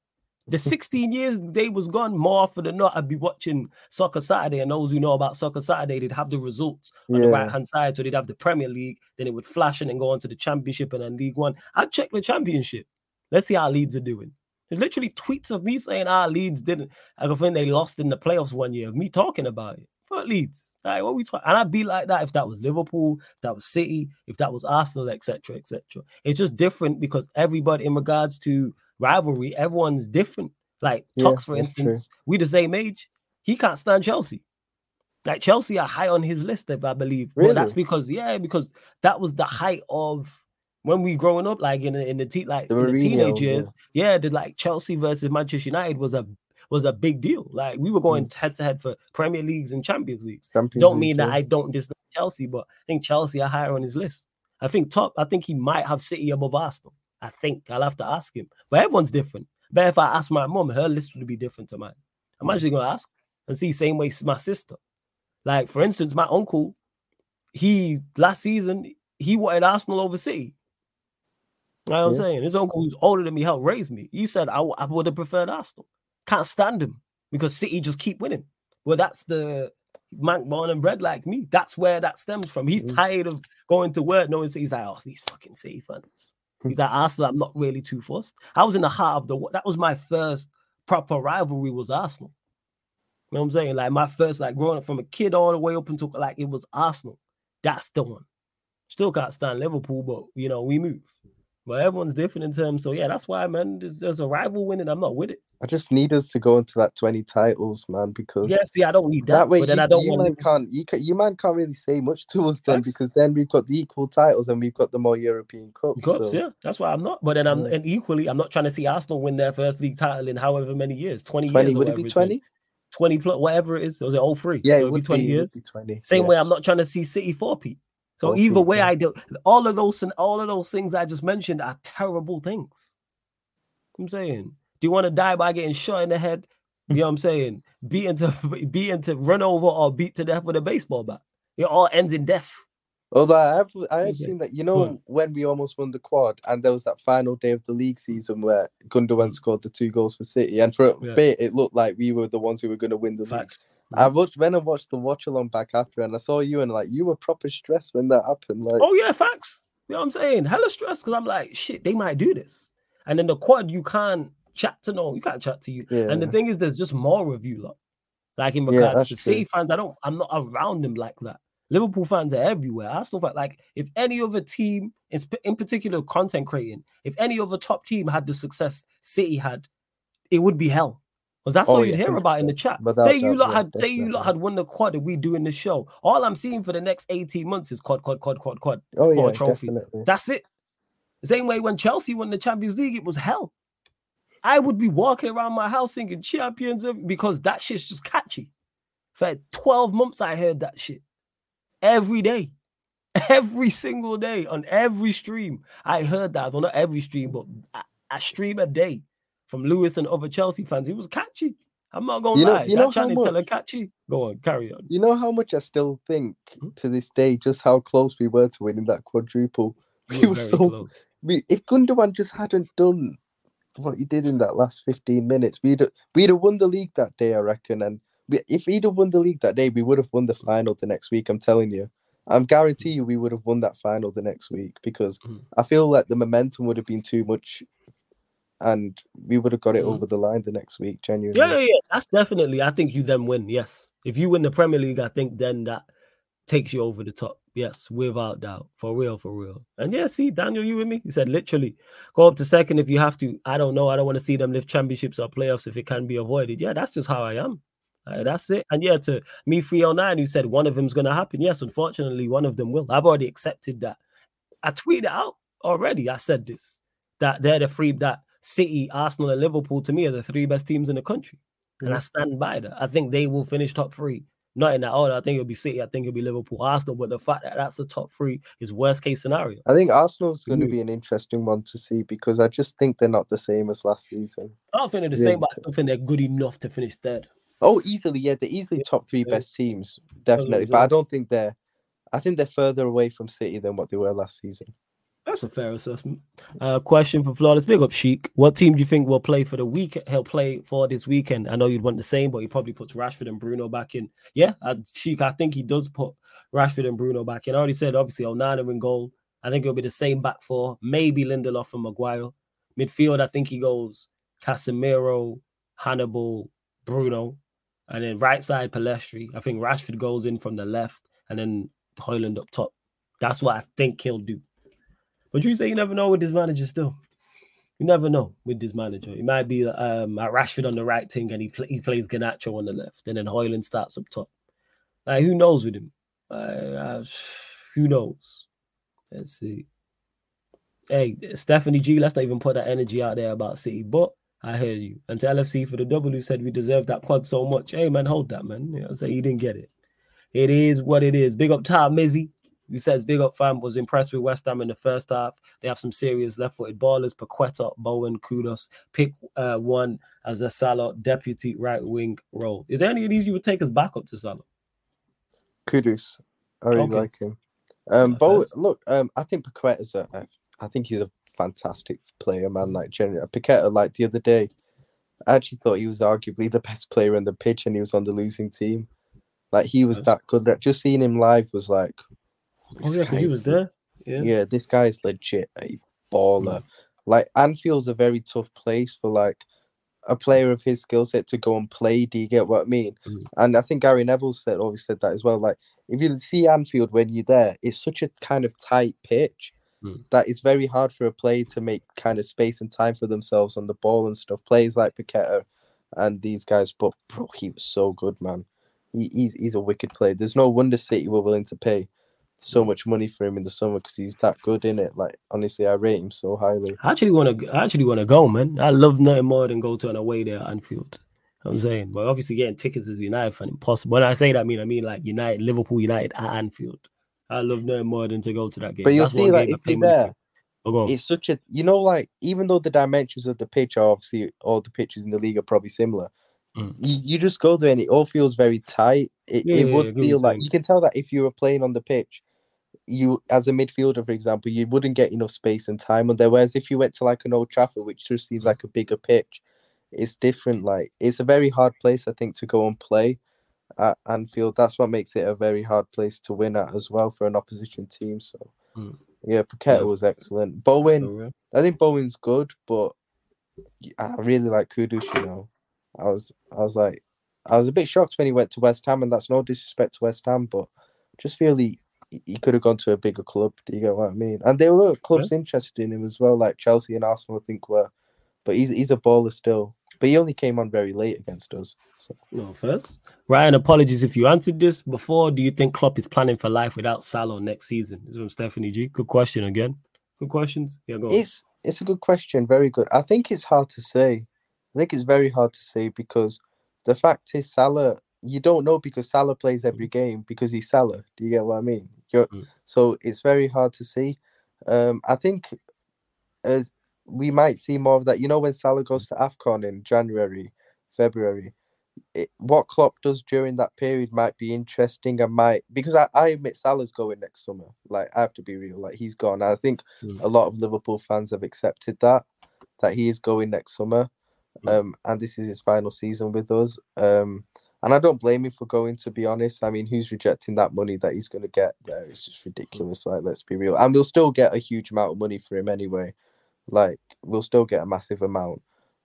The 16 years they was gone, more often than not, I'd be watching Soccer Saturday. And those who know about Soccer Saturday, they'd have the results on yeah. the right hand side. So they'd have the Premier League, then it would flash and then go on to the Championship and then League One. I'd check the Championship. Let's see how Leeds are doing. There's literally tweets of me saying, ah, Leeds didn't. I think they lost in the playoffs one year, of me talking about it. But Leeds, like, what we talking? And I'd be like that if that was Liverpool, if that was City, if that was Arsenal, etc., etc. It's just different because everybody, in regards to rivalry, everyone's different. Like yeah, Tux, for instance, true. we the same age. He can't stand Chelsea. Like Chelsea are high on his list, if I believe. Really? Well, that's because yeah, because that was the height of when we growing up, like in the in the te- like The in the teenage yeah. years, yeah, the like Chelsea versus Manchester United was a was a big deal. Like we were going head to head for Premier Leagues and Champions Leagues. Champions Don't League, mean that yeah. I don't dislike Chelsea, but I think Chelsea are higher on his list. I think top. I think he might have City above Arsenal. I think I'll have to ask him. But everyone's different. But if I ask my mom, her list would be different to mine. I'm actually gonna ask and see same way my sister. Like for instance, my uncle, he last season he wanted Arsenal over City. You know what I'm Yeah. saying? His uncle who's older than me helped raise me. He said I, would have preferred Arsenal. Can't stand him because City just keep winning. Well, that's the man born and bred like me. That's where that stems from. He's Mhm. tired of going to work knowing City's like, oh, these fucking City fans. He's like, Arsenal, I'm not really too fussed. I was in the heart of the that was my first proper rivalry was Arsenal. You know what I'm saying? Like my first, like growing up from a kid all the way up until like it was Arsenal. That's the one. Still can't stand Liverpool, but you know, we move. But everyone's different in terms. So yeah, that's why, man. There's, there's a rival winning. I'm not with it. I just need us to go into that 20 titles, man, because Yeah, see, I don't need that. that way but then you, I don't you want man Liverpool- can't you can, you man can't really say much to us then because then we've got the equal titles and we've got the more European cups. Cups, so- yeah, that's why I'm not. But then I'm Yeah. and equally, I'm not trying to see Arsenal win their first league title in however many years, 20, 20 years. would it be 20? 20 plus, whatever it is. Was it all three? Yeah, so it it'd be 20 be, years. be 20. Same yeah. way, I'm not trying to see City four P. So either way, yeah. I do all of those and all of those things I just mentioned are terrible things. I'm saying, do you want to die by getting shot in the head? You know what I'm saying? Beaten to beaten to run over or beat to death with a baseball bat. It all ends in death. Although I have, I have Yeah. seen that, you know, when we almost won the quad, and there was that final day of the league season where Gundogan scored the two goals for City, and for a. Yeah. bit it looked like we were the ones who were going to win the league. I mm-hmm. watched when I watched the watch along back after, and I saw you, and like you were proper stressed when that happened. Like, Oh yeah, facts. You know what I'm saying? Hella stress because I'm like, shit, they might do this. And then the quad, you can't chat to no, you can't chat to you. And the thing is, there's just more of you, lot. Like in regards that's to true. City fans, I don't, I'm not around them like that. Liverpool fans are everywhere. Arsenal fans, like if any other team, in, sp- in particular content creating, if any other top team had the success City had, it would be hell. Because that's Oh, all you'd yeah, hear about in the chat. Without say you lot yeah, had, say you lot had won the quad and we doing the show. All I'm seeing for the next 18 months is quad, quad, quad, quad, quad oh for yeah, a trophy. definitely. That's it. The same way when Chelsea won the Champions League, it was hell. I would be walking around my house singing champions of because that shit's just catchy. For 12 months, I heard that shit every day, every single day on every stream. I heard that. Well, not every stream, but a, a stream a day from Lewis and other Chelsea fans. It was catchy. I'm not gonna You know- lie. you know that chant is hella catchy. Go on, carry on. You know how much I still think Mhm. to this day just how close we were to winning that quadruple. You We were so close. we, if Gundogan just hadn't done what he did in that last 15 minutes, we'd we'd have won the league that day, I reckon. And we, if he'd have won the league that day, we would have won the final the next week. I'm telling you, I'm guarantee you, we would have won that final the next week because Mhm. I feel like the momentum would have been too much, and we would have got it Mhm. over the line the next week. Genuinely, Yeah, yeah, yeah. That's definitely. I think you then win. Yes, if you win the Premier League, I think then that takes you over the top. Yes, without doubt, for real, for real. And yeah, see, Daniel, you with me? He said literally go up to second if you have to. I don't know. I don't want to see them lift championships or playoffs if it can be avoided. Yeah, that's just how I am. That's it. And yeah, to me, 309, who said one of them's going to happen. Yes, unfortunately, one of them will. I've already accepted that. I tweeted out already. I said this that they're the three that City, Arsenal, and Liverpool to me are the three best teams in the country. And I stand by that. I think they will finish top three. Not in that order. I think it'll be City. I think it'll be Liverpool, Arsenal. But the fact that that's the top three is worst case scenario. I think Arsenal's going to be an interesting one to see because I just think they're not the same as last season. I don't think they're the Yeah. same, but I still think they're good enough to finish third. Oh, easily, yeah, they're easily top three best teams, definitely. But I don't think they're. I think they're further away from City than what they were last season. That's a fair assessment. Uh, question for Flawless. Big up, Sheik. What team do you think will play for the week? He'll play for this weekend. I know you'd want the same, but he probably puts Rashford and Bruno back in. Yeah, uh, Sheik. I think he does put Rashford and Bruno back in. I already said obviously Onana in goal. I think it'll be the same back four. Maybe Lindelof and Maguire. Midfield, I think he goes Casemiro, Hannibal, Bruno, and then right side Pellistri. I think Rashford goes in from the left, and then Hojlund up top. That's what I think he'll do. But you say you never know with this manager still. You never know with this manager. It might be um a Rashford on the right thing and he he plays Garnacho on the left, and then Hojlund starts up top. Like who knows with him? Uh, uh, who knows? Let's see. Hey, Stephanie G, let's not even put that energy out there about City, but I hear you. And to LFC for the who said we deserve that quad so much. Hey man, hold that, man. You know, say you didn't get it. It is what it is. Big up top, Mizzy, who says big up fam was impressed with West Ham in the first half. They have some serious left-footed ballers. Paqueta, Bowen, Kudus. Pick uh, one as a Salah deputy right wing role. Is there any of these you would take as backup to Salah? Kudus, I really Okay. like him. Um, Bowen, first. look, um, I think Paqueta's a, a, I think he's a fantastic player, man. Like generally, Paqueta, like the other day, I actually thought he was arguably the best player on the pitch, and he was on the losing team. Like he was that good. Just seeing him live was like, Oh this yeah, he was there. Yeah. Yeah, this guy's legit a baller. Like Anfield's a very tough place for like a player of his skill set to go and play. Do you get what I mean? Mhm. And I think Gary Neville said always said that as well. Like if you see Anfield when you're there, it's such a kind of tight pitch Mm. that it's very hard for a player to make kind of space and time for themselves on the ball and stuff. Players like Paqueta and these guys, but bro, he was so good, man. He, he's he's a wicked player. There's no wonder City were willing to pay so much money for him in the summer because he's that good in it. Like honestly, I rate him so highly. I actually want to. I actually want to go, man. I love nothing more than go to an away there at Anfield. I'm saying, but obviously getting tickets as United fan impossible. When I say that, I mean I mean like United, Liverpool, United at Anfield. I love nothing more than to go to that game. But you'll That's see, like if you're there, Oh, it's such a you know like even though the dimensions of the pitch are obviously all the pitches in the league are probably similar Mm. you, you just go there and it all feels very tight it, Yeah, it would yeah, I get what feel like you can tell that if you were playing on the pitch you as a midfielder for example you wouldn't get enough space and time on there whereas if you went to like an old trafford which just seems like a bigger pitch it's different like it's a very hard place i think to go and play at anfield that's what makes it a very hard place to win at as well for an opposition team so Mm. yeah Paqueta Yeah. was excellent bowen So, uh, I think Bowen's good, but I really like Kudus. You know, I was I was like I was a bit shocked when he went to West Ham, and that's no disrespect to West Ham, but just feel he he could have gone to a bigger club. Do you get what I mean? And there were clubs interested in him as well, like Chelsea and Arsenal. I think were, but he's he's a baller still. But he only came on very late against us. So no first. Ryan, apologies if you answered this before. Do you think Klopp is planning for life without Salah next season? This is from Stephanie G. Good question again. Good questions. Yeah, go on. It's it's a good question, very good. I think it's hard to say. I think it's very hard to say because the fact is Salah, you don't know because Salah plays every mm. game because he's Salah. Do you get what I mean? You're, Mm. So it's very hard to see. Um, I think as we might see more of that. You know, when Salah goes to AFCON in January, February, it, what Klopp does during that period might be interesting. and might because I, I admit Salah's going next summer. Like I have to be real, like he's gone. I think Mm. a lot of Liverpool fans have accepted that that he is going next summer, Mm. um, and this is his final season with us. Um, and I don't blame him for going. To be honest, I mean, who's rejecting that money that he's going to get there? It's just ridiculous. Like, let's be real, and we'll still get a huge amount of money for him anyway. Like, we'll still get a massive amount.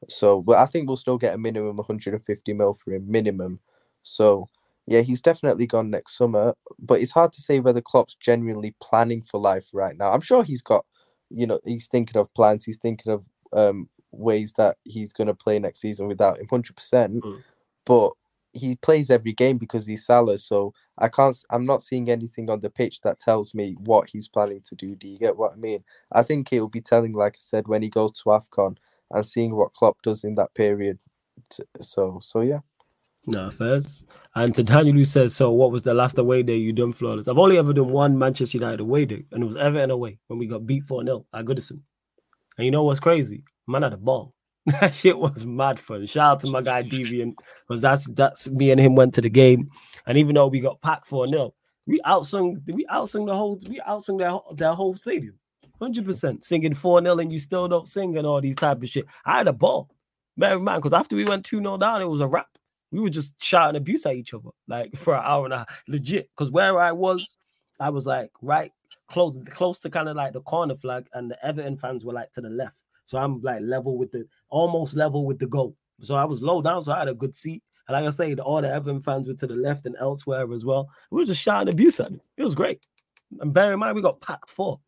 So, but I think we'll still get a minimum 150 mil for him, minimum. So, yeah, he's definitely gone next summer. But it's hard to say whether Klopp's genuinely planning for life right now. I'm sure he's got, you know, he's thinking of plans. He's thinking of um ways that he's going to play next season without him, 100%. Mm. But he plays every game because he's Salah. So I can't. I'm not seeing anything on the pitch that tells me what he's planning to do. Do you get what I mean? I think it will be telling, like I said, when he goes to Afcon and seeing what Klopp does in that period. So, so yeah. No, first. And to Daniel who says, So what was the last away day you done flawless? I've only ever done one Manchester United away day, and it was Everton away when we got beat 4 0 at Goodison. And you know what's crazy? Man had a ball. that shit was mad fun. Shout out to my guy Deviant, because that's that's me and him went to the game. And even though we got packed 4 0, we outsung we outsung the whole we outsung their, their whole stadium. 100% singing 4 0 and you still don't sing and all these type of shit. I had a ball. Man, man, because after we went 2 0 down, it was a wrap we were just shouting abuse at each other like for an hour and a half, legit. Because where I was, I was like right close, close to kind of like the corner flag, and the Everton fans were like to the left. So I'm like level with the almost level with the goal. So I was low down, so I had a good seat. And like I say, all the Everton fans were to the left and elsewhere as well. We were just shouting abuse at them. It was great. And bear in mind, we got packed four.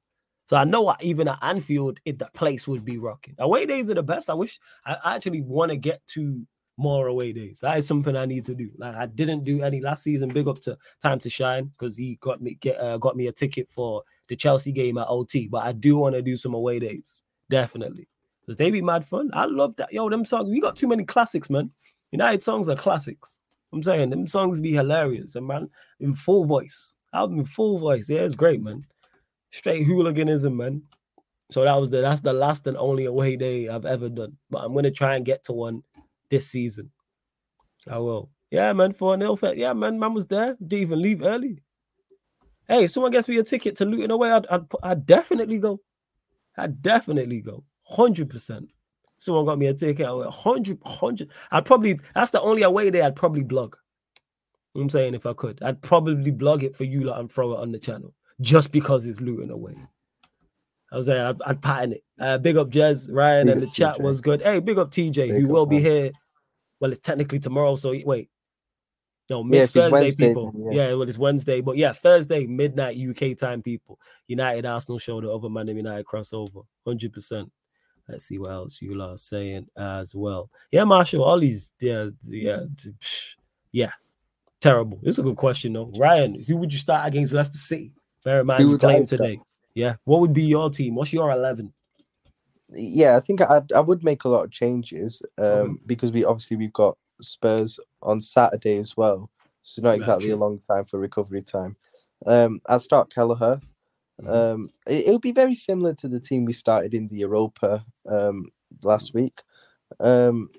So I know even at Anfield, if the place would be rocking. Away days are the best. I wish I actually want to get to more away days. That is something I need to do. Like I didn't do any last season. Big up to Time to Shine because he got me get uh, got me a ticket for the Chelsea game at OT, but I do want to do some away days, definitely. Because they be mad fun. I love that. Yo, them songs, we got too many classics, man. United songs are classics. I'm saying them songs be hilarious, and man, in full voice. Album in full voice. Yeah, it's great, man. Straight hooliganism, man. So that was the that's the last and only away day I've ever done. But I'm gonna try and get to one this season. I will. Yeah, man, for an ill Yeah, man, man was there. Didn't even leave early. Hey, if someone gets me a ticket to Luton away, I'd, I'd, I'd definitely go. I'd definitely go. 100%. Someone got me a ticket away. 100, 100. I'd probably, that's the only way day I'd probably blog. You know I'm saying if I could, I'd probably blog it for you lot and throw it on the channel just because it's Luton away. I was saying I'd, I'd pattern it. Uh, big up Jez, Ryan, big and the chat TJ. was good. Hey, big up TJ, big who will be here. Well, it's technically tomorrow, so wait. No, mid yeah, Thursday, people. Yeah. yeah, well, it's Wednesday, but yeah, Thursday, midnight UK time, people. United Arsenal show the other Man in United crossover, hundred percent. Let's see what else you are saying as well. Yeah, Marshall, all these, yeah, yeah, yeah, terrible. It's a good question though. Ryan, who would you start against Leicester City? Bear in mind you playing today. Yeah. What would be your team? What's your 11? Yeah, I think I I would make a lot of changes um, okay. because we obviously we've got Spurs on Saturday as well, so not exactly a long time for recovery time. Um, I'd start Kelleher. Mm-hmm. Um, it, will be very similar to the team we started in the Europa um, last week. Um,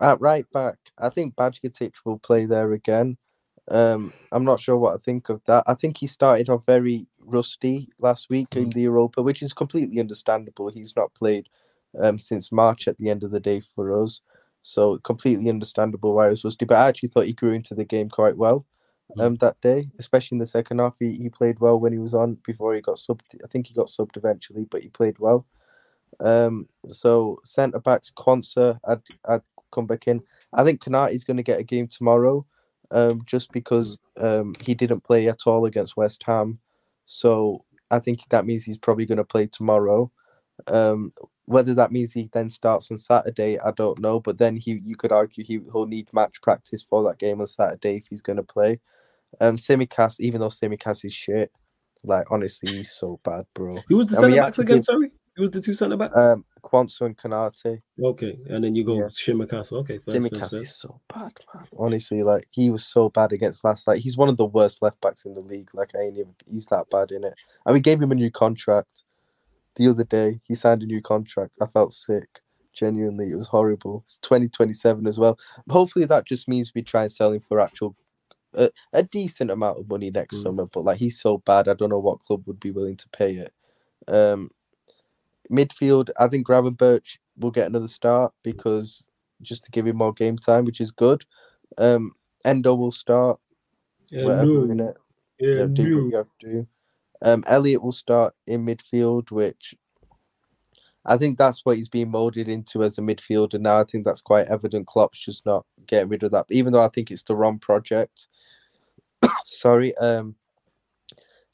at right back, I think Bajcetic will play there again. Um, I'm not sure what I think of that. I think he started off very rusty last week mm. in the Europa, which is completely understandable. He's not played um, since March at the end of the day for us. So completely understandable why he was rusty. But I actually thought he grew into the game quite well. Um, that day, especially in the second half. He, he played well when he was on before he got subbed. I think he got subbed eventually, but he played well. Um, so centre backs, Quansah, I'd, I'd come back in. I think is going to get a game tomorrow um, just because um, he didn't play at all against West Ham. So I think that means he's probably going to play tomorrow. Um, whether that means he then starts on Saturday, I don't know. But then he, you could argue he will need match practice for that game on Saturday if he's going to play. Um, Tsimikas, even though Tsimikas is shit, like honestly, he's so bad, bro. Who was the centre backs again? Sorry. Who was the two centre backs? Um, Quansah and Konate. Okay, and then you go yeah. Tsimikas. Okay, so Tsimikas is so bad, man. Honestly, like he was so bad against last. Like he's one of the worst left backs in the league. Like I ain't even. He's that bad in it. And we gave him a new contract the other day. He signed a new contract. I felt sick. Genuinely, it was horrible. It's 2027 as well. Hopefully, that just means we try and sell him for actual a, a decent amount of money next mm. summer. But like he's so bad, I don't know what club would be willing to pay it. Um, midfield, I think Gravenberch will get another start because just to give him more game time, which is good. Um, Endo will start. Yeah, whatever no. Yeah, do no. what you have to do. Um, Elliott will start in midfield, which I think that's what he's being molded into as a midfielder now. I think that's quite evident. Klopp's just not getting rid of that, even though I think it's the wrong project. Sorry. Um,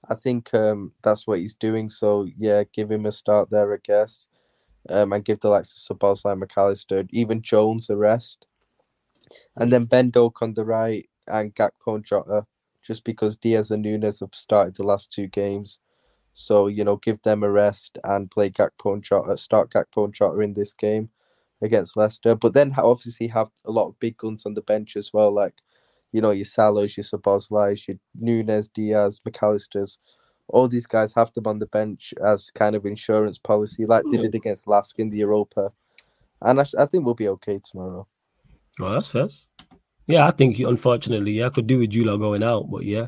I think um, that's what he's doing. So yeah, give him a start there, I guess, um, and give the likes of Szoboszlai, Mac Allister, even Jones a rest, and then Ben Doak on the right and Gakpo and Jota, just because Diaz and Nunez have started the last two games. So you know, give them a rest and play Gakpo and Jota, start Gakpo and Jota in this game against Leicester. But then obviously have a lot of big guns on the bench as well, like you know, your Salahs, your Szoboszlais, your Nunez, Diaz, Mac Allisters, all these guys have them on the bench as kind of insurance policy, like they did hmm. against Lask in the Europa. And I, I think we'll be okay tomorrow. Well, that's first. Yeah, I think unfortunately, yeah, I could do with Jula going out, but yeah.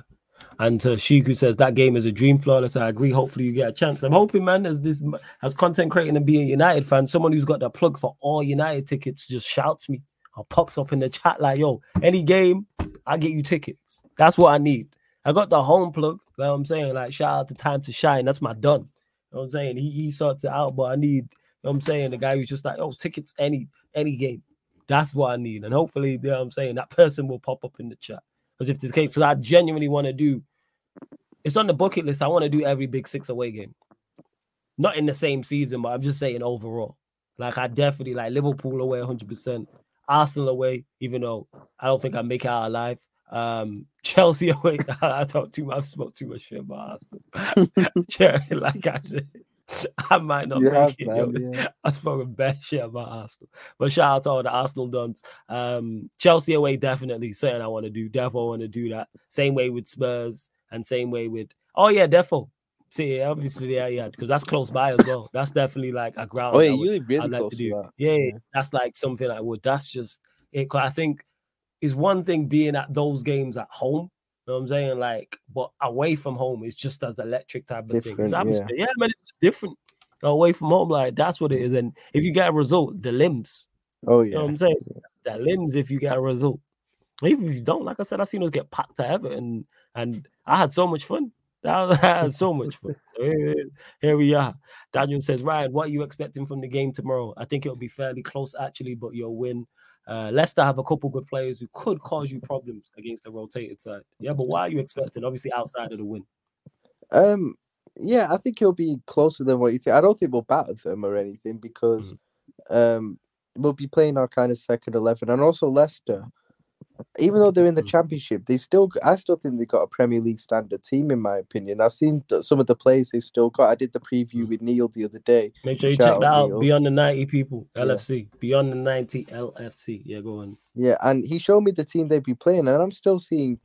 And uh, Shiku says that game is a dream flawless. I agree. Hopefully, you get a chance. I'm hoping, man, as this as content creating and being a United fan, someone who's got the plug for all United tickets just shouts me or pops up in the chat like, yo, any game, I get you tickets. That's what I need. I got the home plug. You know what I'm saying? Like, shout out to Time to Shine. That's my done. You know what I'm saying? He, he sorts it out, but I need, you know what I'm saying? The guy who's just like, oh, tickets any any game. That's what I need. And hopefully, you know what I'm saying? That person will pop up in the chat. Because if the case, because I genuinely want to do, it's on the bucket list. I want to do every big six away game. Not in the same season, but I'm just saying overall. Like, I definitely like Liverpool away 100%. Arsenal away, even though I don't think I make it out alive. Um, Chelsea away. I talk too much. I've spoke too much shit about Arsenal. like I should. I might not You make it. man, yeah. I spoke bad shit about Arsenal. But shout out to all the Arsenal dons. Um, Chelsea away, definitely something I want to do. Defo want to do that. Same way with Spurs and same way with oh yeah, Defo. See, obviously, yeah, yeah, because that's close by as well. That's definitely like a ground. Oh yeah, you live really I'd like close to to, do. that. Yeah, Yeah. that's like something I would. That's just it. I think is one thing being at those games at home. Know what I'm saying? Like, but away from home is just as electric type of thing. It's Different, yeah. Yeah, man, it's different. Away from home, like that's what it is. And if you get a result, the limbs. Oh You know what yeah. I'm saying? The limbs if you get a result. Even if you don't, like I said, I seen us get packed to Everton, and I had so much fun. I had so much fun. So here, here we are. Daniel says, Ryan, what are you expecting from the game tomorrow? I think it'll be fairly close, actually, but you'll win. Uh, Leicester have a couple good players who could cause you problems against the rotated side. Yeah, but why are you expecting? Obviously, outside of the win. Um, yeah, I think it'll be closer than what you think. I don't think we'll batter them or anything because um we'll be playing our kind of second eleven, and also Leicester. Even though they're in the Mhm. championship, they still. I still think they've got a Premier League standard team, in my opinion. I've seen some of the players they've still got. I did the preview Mm. with Neil the other day. Make sure you Shout check that out. Neil. Beyond the 90 people, Yeah. LFC. Beyond the 90 LFC. Yeah, go on. Yeah, and he showed me the team they'd be playing, and I'm still seeing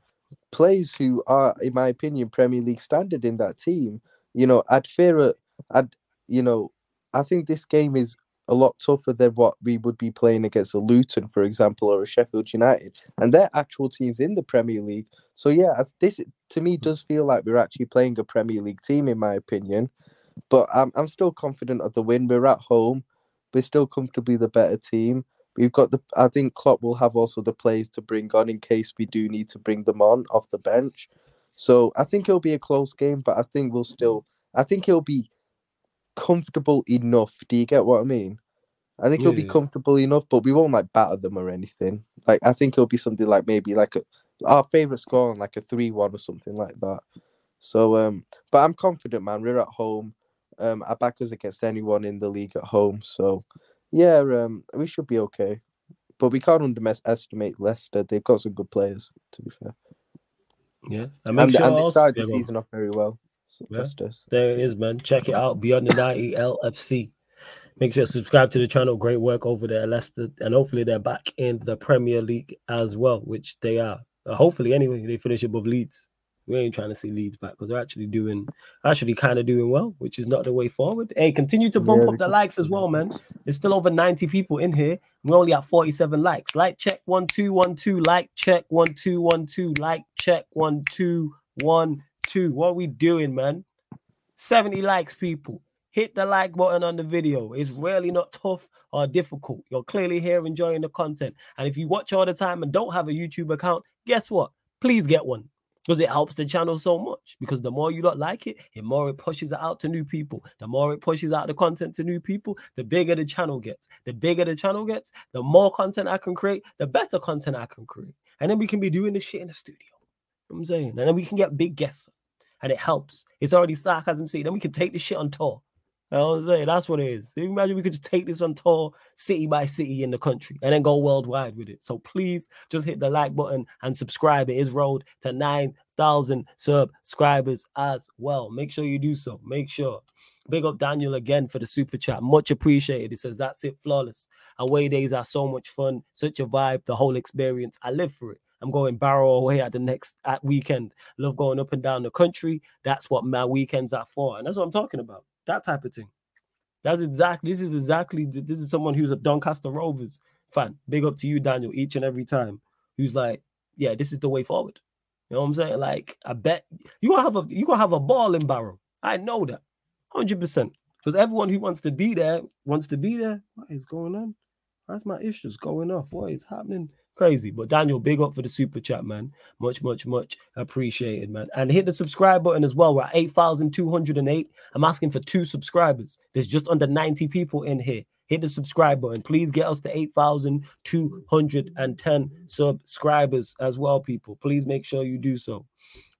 players who are, in my opinion, Premier League standard in that team. You know, I'd fear it. I'd, you know, I think this game is a lot tougher than what we would be playing against a Luton, for example, or a Sheffield United, and they're actual teams in the Premier League. So yeah, this to me does feel like we're actually playing a Premier League team, in my opinion. But I'm I'm still confident of the win. We're at home. We're still comfortably the better team. We've got the. I think Klopp will have also the players to bring on in case we do need to bring them on off the bench. So I think it'll be a close game, but I think we'll still. I think it'll be comfortable enough. Do you get what I mean? I think it'll be comfortable enough, but we won't like batter them or anything. Like I think it'll be something like maybe like a our favorite score on like a three-one or something like that. So um, but I'm confident, man. We're at home. Um, I back us against anyone in the league at home. So yeah, um, we should be okay. But we can't underestimate Leicester. They've got some good players, to be fair. Yeah. And And, sure and they started the Yeah, go on. season off very well. So Yeah. There it is, man. Check it out. Beyond the 90 LFC. Make sure to subscribe to the channel. Great work over there, Leicester. And hopefully they're back in the Premier League as well, which they are. Uh, hopefully, anyway, they finish above Leeds. We ain't trying to see Leeds back because they're actually doing, actually kind of doing well, which is not the way forward. Hey, continue to bump Yeah, up the likes as well, man. There's still over 90 people in here. We're only at 47 likes. Like check one, two, one, two. Like check one, two, one, two. Like check one, two, one, two. What are we doing, man? 70 likes, people. Hit the like button on the video. It's really not tough or difficult. You're clearly here enjoying the content. And if you watch all the time and don't have a YouTube account, guess what? Please get one because it helps the channel so much. Because the more you don't like it, the more it pushes it out to new people. The more it pushes out the content to new people, the bigger the channel gets. The bigger the channel gets, the more content I can create, the better content I can create. And then we can be doing this shit in the studio. You know I'm saying? And then we can get big guests and it helps. It's already sarcasm city. Then we can take this shit on tour. You know what I'm saying? That's what it is. Imagine we could just take this on tour city by city in the country and then go worldwide with it. So please just hit the like button and subscribe. It is road to 9,000 subscribers as well. Make sure you do so. Make sure. Big up Daniel again for the super chat. Much appreciated. He says, That's it, flawless. Away days are so much fun, such a vibe, the whole experience. I live for it. I'm going Barrow away at the next at weekend. Love going up and down the country. That's what my weekends are for. And that's what I'm talking about. That type of thing. That's exactly this is exactly this is someone who's a Doncaster Rovers fan. Big up to you, Daniel, each and every time. Who's like, yeah, this is the way forward. You know what I'm saying? Like, I bet you gonna have a you gonna have a ball in Barrow. I know that. Hundred percent. Because everyone who wants to be there wants to be there. What is going on? Why's my issues going off? What is happening? Crazy. But Daniel, big up for the super chat, man. Much, much, much appreciated, man. And hit the subscribe button as well. We're at 8,208. I'm asking for two subscribers. There's just under 90 people in here. Hit the subscribe button. Please get us to 8,210 subscribers as well, people. Please make sure you do so.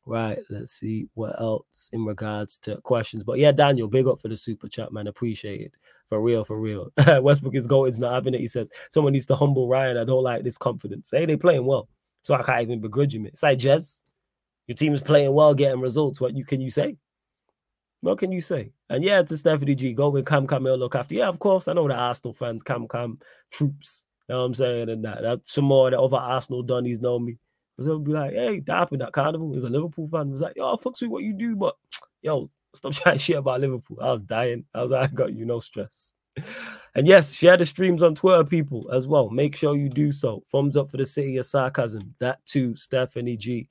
Right, let's see what else in regards to questions. But yeah, Daniel, big up for the super chat, man. Appreciate it. For real, for real. Westbrook is going, it's not having it. He says, someone needs to humble Ryan. I don't like this confidence. Hey, they playing well. So I can't even begrudge him. It's like Jez. Your team is playing well, getting results. What you can you say? What can you say? And yeah, to Stephanie G, go with Cam Camille look after. Yeah, of course. I know the Arsenal fans, Cam Cam troops. You know what I'm saying? And that, that some more of the other Arsenal Donnies know me. Because they'll be like, hey, that happened at Carnival. There's a Liverpool fan. was like, yo, fucks with what you do, but yo, stop trying shit about Liverpool. I was dying. I was like, I got you, no stress. And yes, share the streams on Twitter, people, as well. Make sure you do so. Thumbs up for the city of sarcasm. That too, Stephanie G.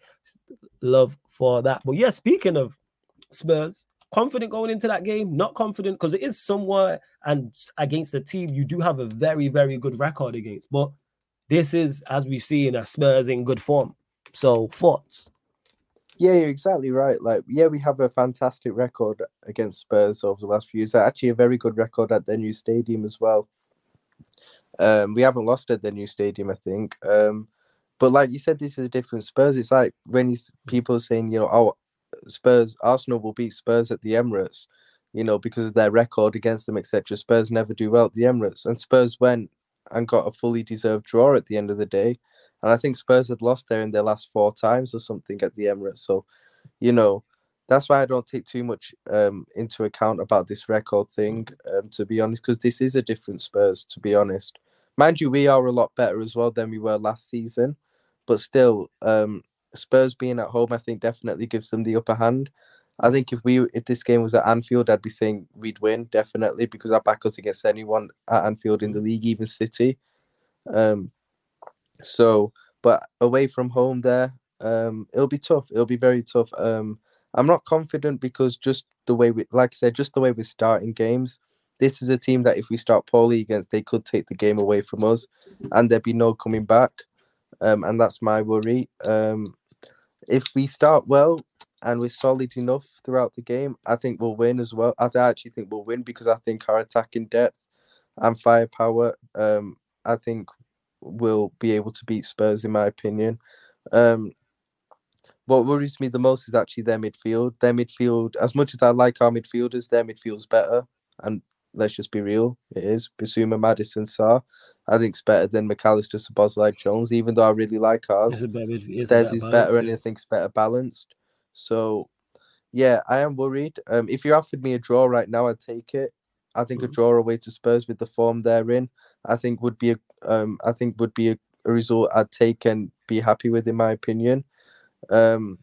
Love for that. But yeah, speaking of Spurs, confident going into that game, not confident because it is somewhere and against the team you do have a very, very good record against. But this is, as we see, in a Spurs in good form. So, thoughts? Yeah, you're exactly right. Like, yeah, we have a fantastic record against Spurs over the last few years. Actually, a very good record at their new stadium as well. Um, we haven't lost at their new stadium, I think. Um, but like you said, this is a different Spurs. It's like when people saying, you know, oh, Spurs, Arsenal will beat Spurs at the Emirates, you know, because of their record against them, etc. Spurs never do well at the Emirates, and Spurs went and got a fully deserved draw at the end of the day. And I think Spurs had lost there in their last four times or something at the Emirates. So, you know, that's why I don't take too much um, into account about this record thing, um, to be honest, because this is a different Spurs, to be honest. Mind you, we are a lot better as well than we were last season, but still, um, Spurs being at home, I think definitely gives them the upper hand. I think if we if this game was at Anfield, I'd be saying we'd win definitely because I back us against anyone at Anfield in the league, even City. Um, so, but away from home there, um, it'll be tough. It'll be very tough. Um, I'm not confident because just the way we, like I said, just the way we're starting games. This is a team that if we start poorly against, they could take the game away from us, and there'd be no coming back. Um, and that's my worry. Um, if we start well and we're solid enough throughout the game, I think we'll win as well. I actually think we'll win because I think our attacking depth and firepower, um, I think will be able to beat Spurs in my opinion. Um, what worries me the most is actually their midfield. Their midfield, as much as I like our midfielders, their midfield's better. And let's just be real, it is. Bissouma, Maddison, Sarr. I think it's better than Mac Allister, Szoboszlai, Jones, even though I really like ours. Theirs is better and I think it's better balanced. So, yeah, I am worried. Um, if you offered me a draw right now, I'd take it. I think mm-hmm. a draw away to Spurs with the form they're in, I think would be a, um, I think would be a, a result I'd take and be happy with, in my opinion. Um,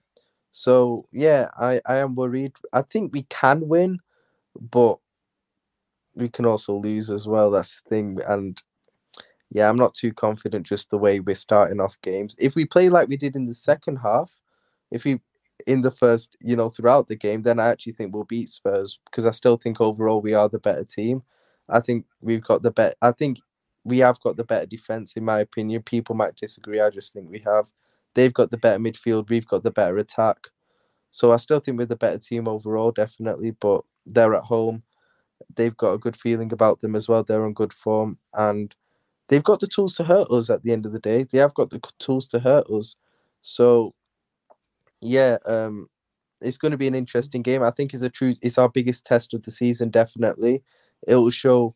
so yeah, I I am worried. I think we can win, but we can also lose as well. That's the thing, and yeah, I'm not too confident just the way we're starting off games. If we play like we did in the second half, if we in the first, you know, throughout the game, then I actually think we'll beat Spurs because I still think overall we are the better team. I think we've got the better. I think we have got the better defense, in my opinion. People might disagree. I just think we have. They've got the better midfield. We've got the better attack. So I still think we're the better team overall, definitely. But they're at home. They've got a good feeling about them as well. They're on good form, and they've got the tools to hurt us at the end of the day. They have got the tools to hurt us. So, yeah, um, it's going to be an interesting game. I think it's a true. It's our biggest test of the season. Definitely, it will show.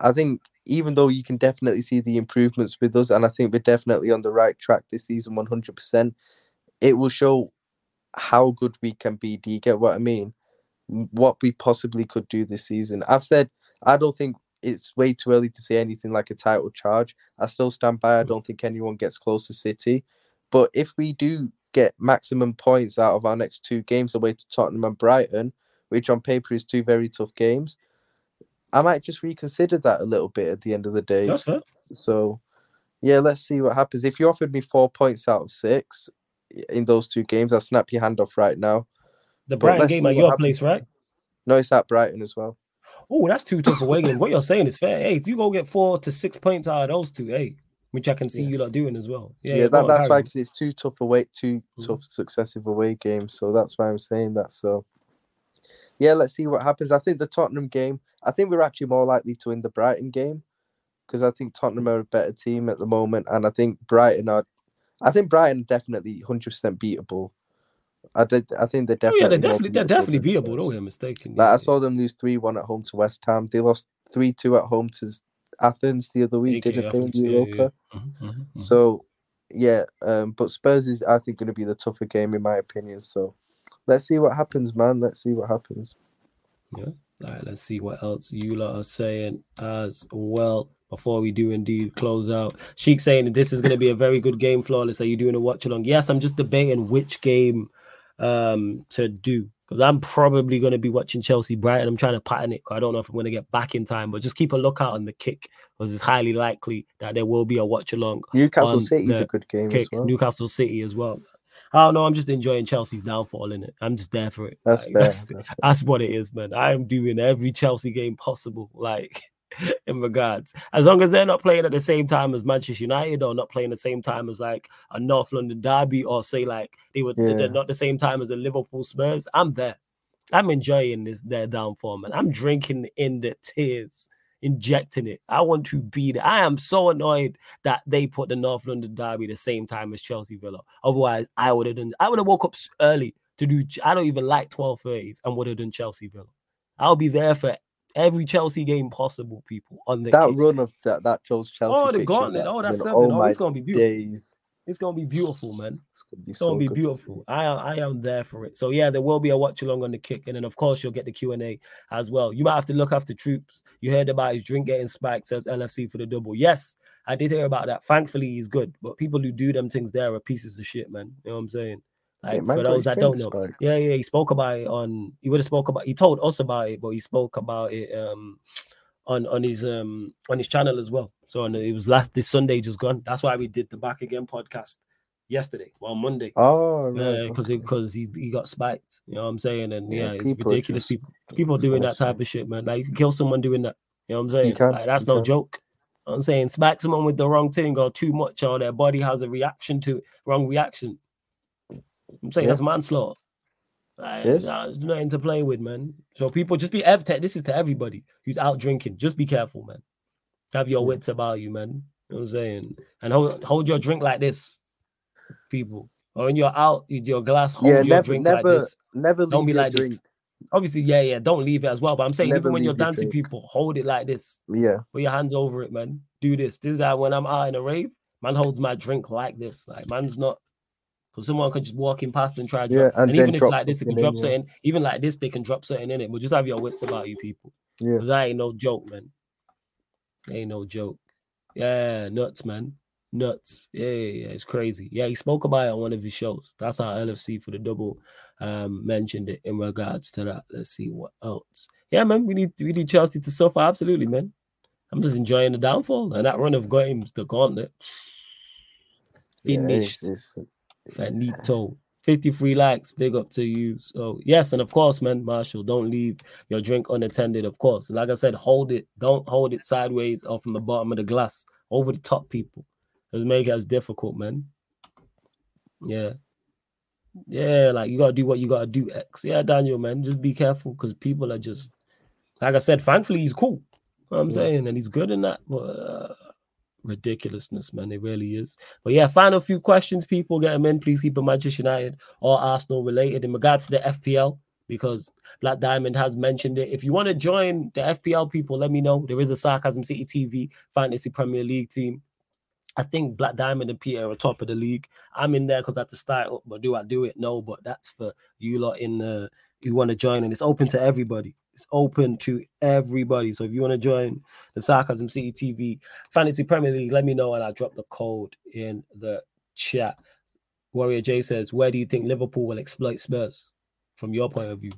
I think even though you can definitely see the improvements with us, and I think we're definitely on the right track this season, one hundred percent. It will show how good we can be. Do you get what I mean? What we possibly could do this season. I've said I don't think it's way too early to say anything like a title charge. I still stand by. I mm. don't think anyone gets close to City, but if we do get maximum points out of our next two games away to Tottenham and Brighton, which on paper is two very tough games, I might just reconsider that a little bit at the end of the day. That's fair. So, yeah, let's see what happens. If you offered me four points out of six in those two games, I'll snap your hand off right now. The Brighton game at your happens. place, right? No, it's at Brighton as well. Oh, that's two tough away games. What you're saying is fair. Hey, if you go get four to six points out of those two, hey, which I can see yeah. you lot doing as well. Yeah, yeah that, that's why because it's two tough away, 2 mm-hmm. tough successive away games. So that's why I'm saying that. So yeah, let's see what happens. I think the Tottenham game. I think we're actually more likely to win the Brighton game because I think Tottenham are a better team at the moment, and I think Brighton are. I think Brighton definitely hundred percent beatable. I did. I think they're definitely. Oh, yeah, they're definitely they're definitely beatable. Don't get mistaken. Like, I saw them lose three one at home to West Ham. They lost three two at home to Athens the other week, didn't they? In Europa. Yeah, yeah. Mm-hmm, mm-hmm, mm-hmm. So, yeah, um, but Spurs is I think going to be the tougher game in my opinion. So let's see what happens, man. Let's see what happens. Yeah. All right, let's see what else you lot are saying as well before we do indeed close out. Sheik saying this is going to be a very good game, flawless. Are you doing a watch along? Yes, I'm just debating which game um to do because I'm probably going to be watching Chelsea Brighton. I'm trying to pattern it. Because I don't know if I'm going to get back in time, but just keep a lookout on the kick because it's highly likely that there will be a watch along. Newcastle City is a good game kick. as well. Newcastle City as well. I don't know. I'm just enjoying Chelsea's downfall in it. I'm just there for it. That's like, fair. That's, that's, that's, what it is, man. I am doing every Chelsea game possible. Like in regards, as long as they're not playing at the same time as Manchester United or not playing the same time as like a North London derby or say like they were yeah. they're not the same time as the Liverpool Spurs. I'm there. I'm enjoying this their downfall, man. I'm drinking in the tears injecting it. I want to be there. I am so annoyed that they put the North London derby the same time as Chelsea Villa. Otherwise, I would have done. I would have woke up early to do. I don't even like twelve thirties and would have done Chelsea Villa. I'll be there for every Chelsea game possible. People on the that kick. run of that that Chelsea. Oh, the gauntlet. Oh, that's seven. Oh, oh it's gonna be beautiful. Days. It's gonna be beautiful, man. It's gonna be, it's gonna so be beautiful. I I am there for it. So yeah, there will be a watch along on the kick, and then of course you'll get the Q and A as well. You might have to look after troops. You heard about his drink getting spiked, says LFC for the double. Yes, I did hear about that. Thankfully, he's good, but people who do them things there are pieces of shit, man. You know what I'm saying? Like yeah, for those that don't know, spiked. yeah, yeah, he spoke about it on. He would have spoke about. He told us about it, but he spoke about it um on on his um on his channel as well. So and it was last this Sunday just gone. That's why we did the back again podcast yesterday, well Monday. Oh, yeah, because because he, he got spiked. You know what I'm saying? And yeah, yeah it's ridiculous. Just, people people doing that type of shit, man. Like you can kill someone doing that. You know what I'm saying? Like, that's no can. joke. You know I'm saying spike someone with the wrong thing or too much, or their body has a reaction to it, wrong reaction. I'm saying yeah. that's manslaughter. Like, yes. There's nothing to play with, man. So people just be ev- this is to everybody who's out drinking. Just be careful, man. Have your wits about you, man. You know what I'm saying? And hold hold your drink like this, people. Or when you're out, your glass, hold yeah, your never, drink never, like this. Never don't be like drink. this. Obviously, yeah, yeah. Don't leave it as well. But I'm saying, never even when you're dancing, drink. people hold it like this. Yeah. Put your hands over it, man. Do this. This is how when I'm out in a rave, man holds my drink like this. Like man's not because someone could just walk in past and try to yeah, and, and even if like this, they can drop in, something. Yeah. Even like this, they can drop something in it. But just have your wits about you, people. Yeah. Because I ain't no joke, man. Ain't no joke. Yeah, nuts, man. Nuts. Yeah, yeah, yeah, it's crazy. Yeah, he spoke about it on one of his shows. That's how LFC for the double um mentioned it in regards to that. Let's see what else. Yeah, man, we need we need Chelsea to suffer. Absolutely, man. I'm just enjoying the downfall and that run of games, the gauntlet. Finished. Yeah, it's, it's, that neat toe. 53 likes, big up to you. So yes, and of course, man, Marshall, don't leave your drink unattended. Of course, like I said, hold it. Don't hold it sideways or from the bottom of the glass over the top. People, let's make it as difficult, man. Yeah, yeah, like you gotta do what you gotta do. X, yeah, Daniel, man, just be careful because people are just, like I said, thankfully he's cool. You know I'm yeah. saying, and he's good in that, but. Uh, ridiculousness, man. It really is. But yeah, final few questions, people get them in. Please keep them Manchester United or Arsenal related in regards to the FPL because Black Diamond has mentioned it. If you want to join the FPL people, let me know. There is a Sarcasm City TV Fantasy Premier League team. I think Black Diamond and Peter are top of the league. I'm in there because that's to start up, but do I do it? No, but that's for you lot in the you want to join, and it's open to everybody. It's open to everybody. So if you want to join the Sarcasm City TV Fantasy Premier League, let me know and I'll drop the code in the chat. Warrior J says, Where do you think Liverpool will exploit Spurs from your point of view?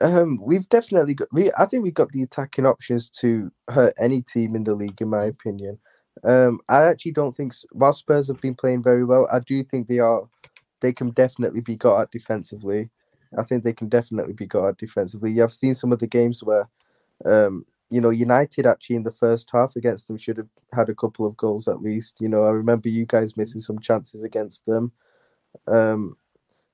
Um, we've definitely got. We, I think we've got the attacking options to hurt any team in the league, in my opinion. Um, I actually don't think while Spurs have been playing very well, I do think they are. They can definitely be got at defensively. I think they can definitely be got defensively. I've seen some of the games where, um, you know, United actually in the first half against them should have had a couple of goals at least. You know, I remember you guys missing some chances against them. Um,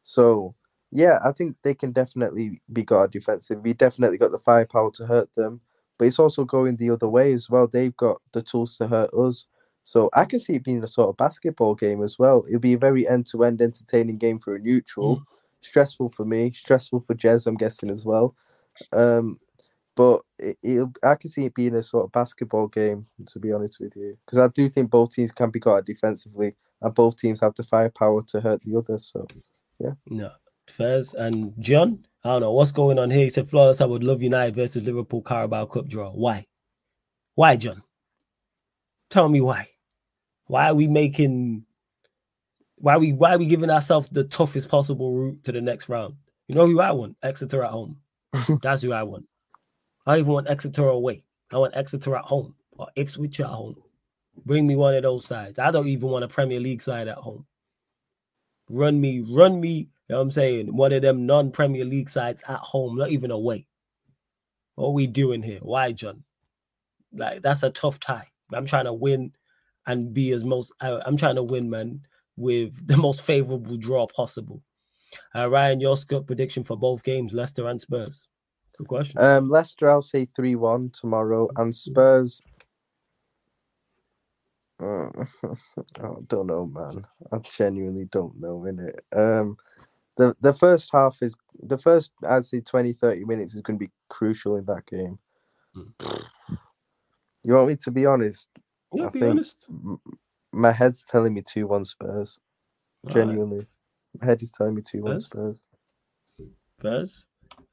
so yeah, I think they can definitely be got defensive. We definitely got the firepower to hurt them, but it's also going the other way as well. They've got the tools to hurt us. So I can see it being a sort of basketball game as well. It'll be a very end-to-end entertaining game for a neutral. Mm stressful for me, stressful for Jez, I'm guessing as well. Um, but it, I can see it being a sort of basketball game, to be honest with you, because I do think both teams can be got defensively. and both teams have the firepower to hurt the other. So, yeah. No, Fez and John. I don't know what's going on here. He said, Flawless, I would love United versus Liverpool Carabao Cup draw. Why? Why, John? Tell me why. Why are we making why are we why we giving ourselves the toughest possible route to the next round? You know who I want? Exeter at home. That's who I want. I don't even want Exeter away. I want Exeter at home or Ipswich at home. Bring me one of those sides. I don't even want a Premier League side at home. Run me, run me, you know what I'm saying? One of them non-Premier League sides at home, not even away. What are we doing here? Why, John? Like that's a tough tie. I'm trying to win and be as most I'm trying to win, man, with the most favorable draw possible. Uh, Ryan, your score prediction for both games, Leicester and Spurs. Good question. Um, Leicester, I'll say 3 1 tomorrow, and Spurs. Uh, I don't know, man. I genuinely don't know, innit? Um, the, the first half is the first, I'd say 20 30 minutes is going to be crucial in that game. Mm. You want me to be honest? Yeah, I be think honest. My head's telling me 2 1 Spurs. All right. Genuinely. My head is telling me 2 1 Spurs? Spurs.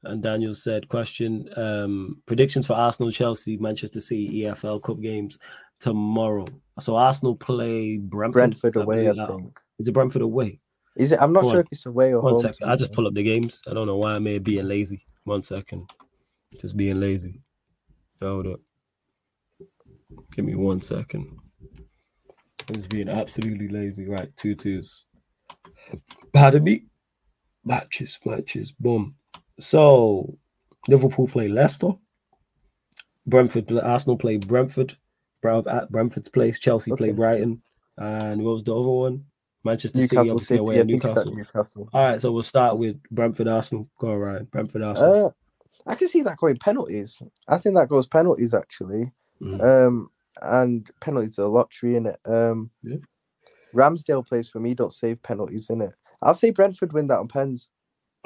And Daniel said, question um, predictions for Arsenal, Chelsea, Manchester City, EFL Cup games tomorrow. So Arsenal play Brentford. Brentford away, I that- think. Is it Brentford away? Is it? I'm not Go sure on. if it's away or One home. second. I'll just pull up the games. I don't know why I may be being lazy. One second. Just being lazy. Hold up. Give me one second. I'm just being absolutely lazy. Right, two twos. Pardon me. Matches, matches. Boom. So Liverpool play Leicester. Brentford, Arsenal play Brentford. Brown at Brentford's place. Chelsea play Brighton. And what was the other one? Manchester City, Newcastle obviously City. away at think it's at Newcastle. Newcastle. All right, so we'll start with Brentford Arsenal. Go right, Brentford Arsenal. Uh, I can see that going penalties. I think that goes penalties actually. Mhm. Um, and penalties are a lottery in it. Um, Yeah. Ramsdale plays for me. Don't save penalties in it. I'll say Brentford win that on pens.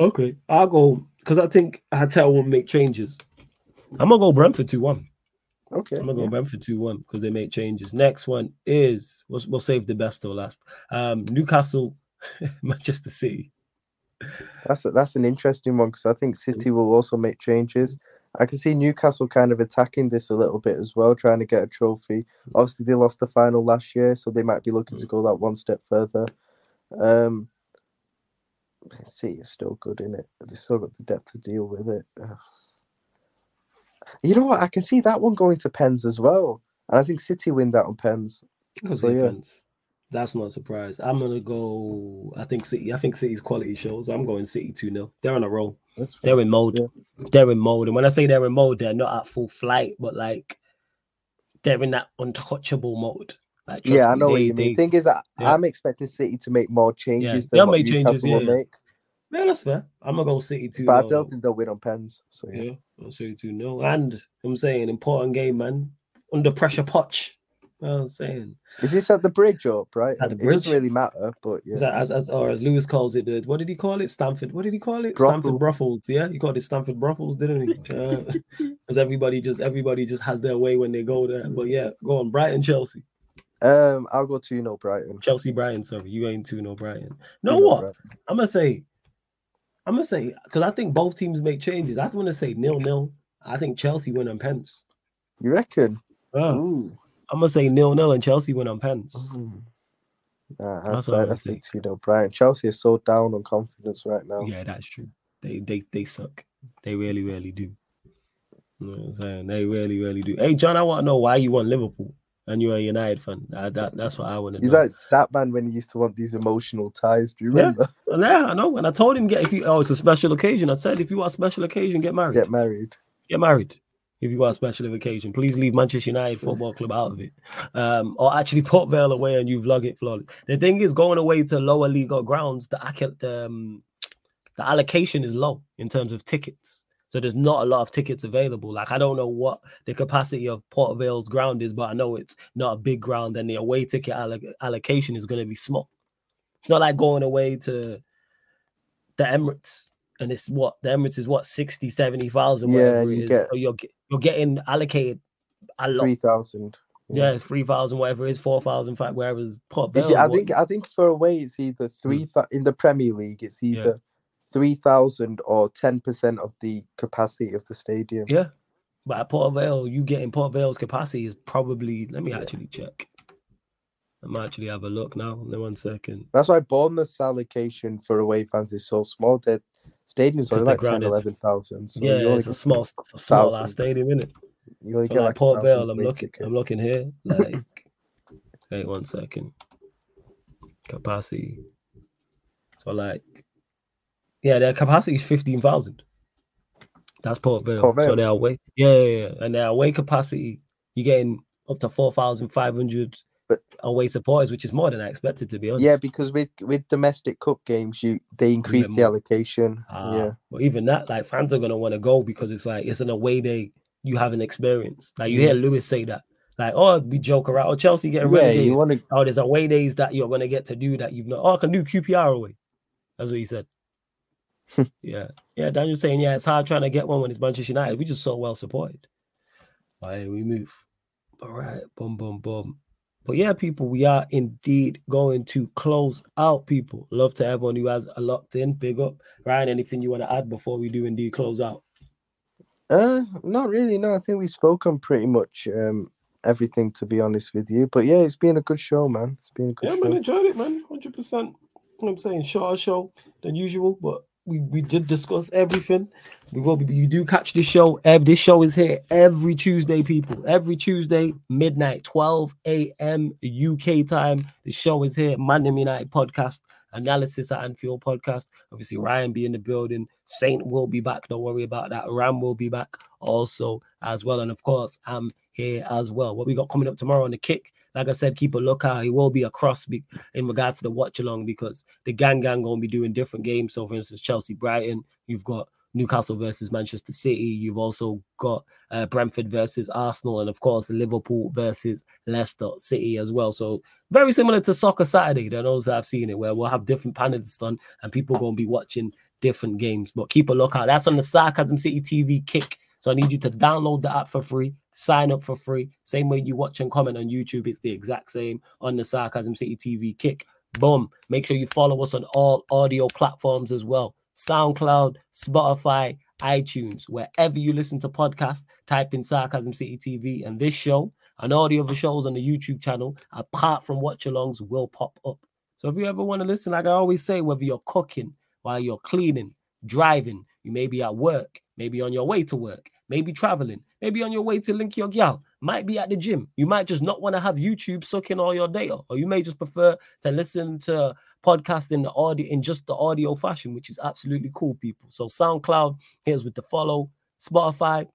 Okay, I'll go because I think Hatel will make changes. I'm gonna go Brentford two one. Okay. I'm gonna go. Brentford two one because they make changes. Next one is we'll, we'll save the best till last. Um, Newcastle, Manchester City. That's a, that's an interesting one because I think City will also make changes. I can see Newcastle kind of attacking this a little bit as well, trying to get a trophy. Obviously, they lost the final last year, so they might be looking to go that one step further. Um, City is still good in it. They've still got the depth to deal with it. Ugh. You know what? I can see that one going to pens as well, and I think City win that on pens. Because So, yeah. That's not a surprise. I'm gonna go. I think City. I think City's quality shows. I'm going City two 0 They're on a roll. They're in mode. Yeah. They're in mode. And when I say they're in mode, they're not at full flight, but like they're in that untouchable mode. Like yeah, I me, know what you mean. they- Thing is, that yeah. I'm expecting City to make more changes they'll than what make changes, Newcastle will make, Yeah, that's fair. I'm gonna go City two. but I don't think they'll win on pens. So yeah. Yeah, say two 0 And I'm saying important game, man. Under pressure, Poch. You know what I'm saying. Is this at the bridge up, right? at the It bridge. doesn't really matter, but yeah. Is that as, as or as Lewis calls it, the, what did he call it? Stamford. What did he call it? Brothel. Stamford Brothels. Yeah, he called it Stamford Brothels, didn't he? Because everybody just everybody just has their way when they go there. But yeah, go on. Brighton, Chelsea, Um, I'll go two 0 Brighton. Chelsea, Brighton. Sorry, you ain't two no Brighton. No 2-0 what? Brighton. I'm gonna say, I'm gonna say because I think both teams make changes. I want to say nil nil. I think Chelsea win on pens. You reckon? Yeah. Ooh. I'm gonna say nil nil and Chelsea win on pens. Ooh. Nah, That's that's what I that's think. two 0 Brighton. Chelsea is so down on confidence right now. Yeah, that's true. They they they suck. They really really do. You know what I'm saying? They really really do. Hey John, I want to know why you want Liverpool and you're a United fan. That, that that's what I want to know. He's know. like Statman when he used to want these emotional ties. Do you Yeah. remember? Well, yeah, I know. And I told him get if you oh it's a special occasion. I said if you want a special occasion, get married. Get married. Get married. If you want a special occasion, please leave Manchester United Football Club out of it. Um, or actually Port Vale away and you vlog it flawless. The thing is, going away to lower league or grounds, the, um, the allocation is low in terms of tickets. So there's not a lot of tickets available. Like I don't know what the capacity of Port Vale's ground is, but I know it's not a big ground, and the away ticket alloc- allocation is going to be small. It's not like going away to the Emirates, and it's what the Emirates is what 60, 70,000, Yeah, whatever it you get- So you're you're getting allocated a lot. Three thousand. Yeah, it's three thousand, whatever it is, four thousand five, wherever it's Port Vale. it, I think I think for away it's either three thou- in the Premier League. It's Hmm. Yeah. either three thousand or ten percent of the capacity of the stadium. Yeah. But at Port Vale, you getting Port Vale's capacity is probably let me Yeah. actually check. I'm actually have a look now. No one second. That's why Bournemouth's allocation for away fans is so small. That stadium's only like 10, ground 11,000. So yeah, it's a small, it's a small ass 1,000. stadium, isn't it? you only So get like like Port Vale, I'm looking. I'm looking here. Like, wait one second. Capacity. So like, yeah, their capacity is fifteen thousand. That's Port Vale. Port So Vale. their away, yeah, yeah, yeah, and their away capacity, you're getting up to four thousand five hundred But- away supporters, which is more than I expected to be honest. Yeah, because with with domestic cup games, you they increase the allocation. Ah, yeah, But even that, like fans are gonna want to go because it's like it's an away day you have an experience. Like you hear Lewis say that, like, oh, we joke around, oh, Chelsea getting ready. yeah. relegated. You want to oh, there's away days that you're gonna get to do that you've not. Oh, I can do QPR away. That's what he said. yeah, yeah. Daniel's saying, yeah, it's hard trying to get one when it's Manchester United. We just so well supported. Hey, we move. All right, boom, boom, boom. But yeah, people, we are indeed going to close out. People, love to everyone who has a locked in. Big up, Ryan. Anything you want to add before we do indeed close out? Uh, not really. No, I think we spoke on pretty much um everything to be honest with you. But yeah, it's been a good show, man. It's been a good Yeah, show. man, enjoyed it, man. Hundred percent. I'm saying shorter show than usual, but we, we did discuss everything. We will be. You do catch this show. This show is here every Tuesday, people. Every Tuesday, midnight, 12 a.m. UK time. The show is here. Mandem United podcast analysis at Anfield podcast. Obviously, Ryan be in the building. Saint will be back. Don't worry about that. Ram will be back also as well, and of course, I'm here as well. What we got coming up tomorrow on the kick? Like I said, keep a lookout. It will be across be- in regards to the watch along because the gang gang gonna be doing different games. So, for instance, Chelsea Brighton, you've got Newcastle versus Manchester City. You've also got uh, Brentford versus Arsenal, and of course Liverpool versus Leicester City as well. So very similar to Soccer Saturday. There those that have seen it where we'll have different panelists on, and people gonna be watching different games. But keep a lookout. That's on the Sarcasm City TV kick. So I need you to download the app for free, sign up for free. Same way you watch and comment on YouTube, it's the exact same on the Sarcasm City TV kick. Boom. Make sure you follow us on all audio platforms as well. SoundCloud, Spotify, iTunes, wherever you listen to podcasts, type in Sarcasm City TV and this show and all the other shows on the YouTube channel, apart from watch alongs, will pop up. So if you ever want to listen, like I always say, whether you're cooking, while you're cleaning, driving, you may be at work, maybe on your way to work, maybe traveling, maybe on your way to link your gal, might be at the gym. You might just not want to have YouTube sucking all your data, or you may just prefer to listen to podcast in the audio in just the audio fashion, which is absolutely cool, people. So SoundCloud, here's with the follow, Spotify,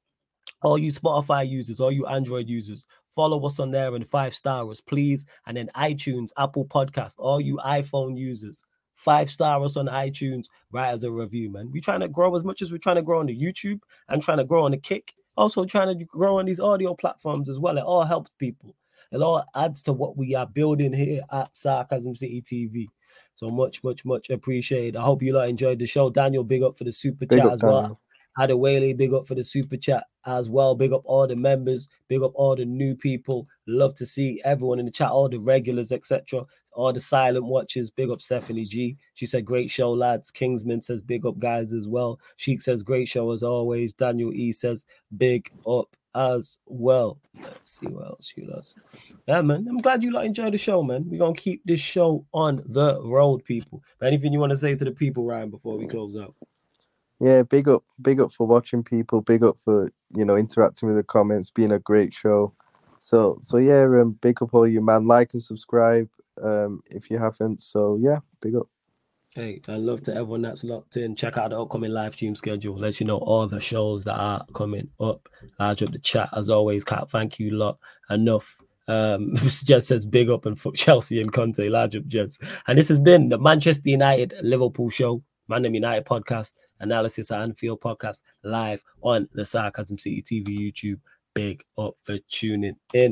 all you Spotify users, all you Android users, follow us on there and five star us, please. And then iTunes, Apple Podcast, all you iPhone users, five star us on iTunes, write as a review, man. We're trying to grow as much as we're trying to grow on the YouTube and trying to grow on the kick. Also trying to grow on these audio platforms as well. It all helps people. It all adds to what we are building here at Sarcasm City TV. So much, much, much appreciated. I hope you lot enjoyed the show. Daniel, big up for the super Big chat up, as well. Daniel. Adewale, big up for the super chat as well. Big up all the members, big up all the new people. Love to see everyone in the chat, all the regulars, etc. All the silent watchers. Big up Stephanie G. She said, Great show, lads. Kingsman says, Big up, guys, as well. Sheik says, Great show as always. Daniel E says, Big up as well. Let's see what else you lot. Yeah, man. I'm glad you lot enjoyed the show, man. We're gonna keep this show on the road, people. Anything you want to say to the people, Ryan, before we close out? Yeah, big up, big up for watching people. Big up for you know interacting with the comments. Being a great show. So so yeah, um, big up all you man. Like and subscribe um if you haven't. So yeah, big up. Hey, I love to everyone that's locked in. Check out the upcoming live stream schedule. Let you know all the shows that are coming up. Large up the chat as always. Cat, thank you lot enough. Um, Jess says big up and fuck Chelsea and Conte. Large up, Jess. And this has been the Manchester United Liverpool show, Mandem United podcast, analysis at Anfield podcast, live on the Sarcasm City TV YouTube. Big up for tuning in.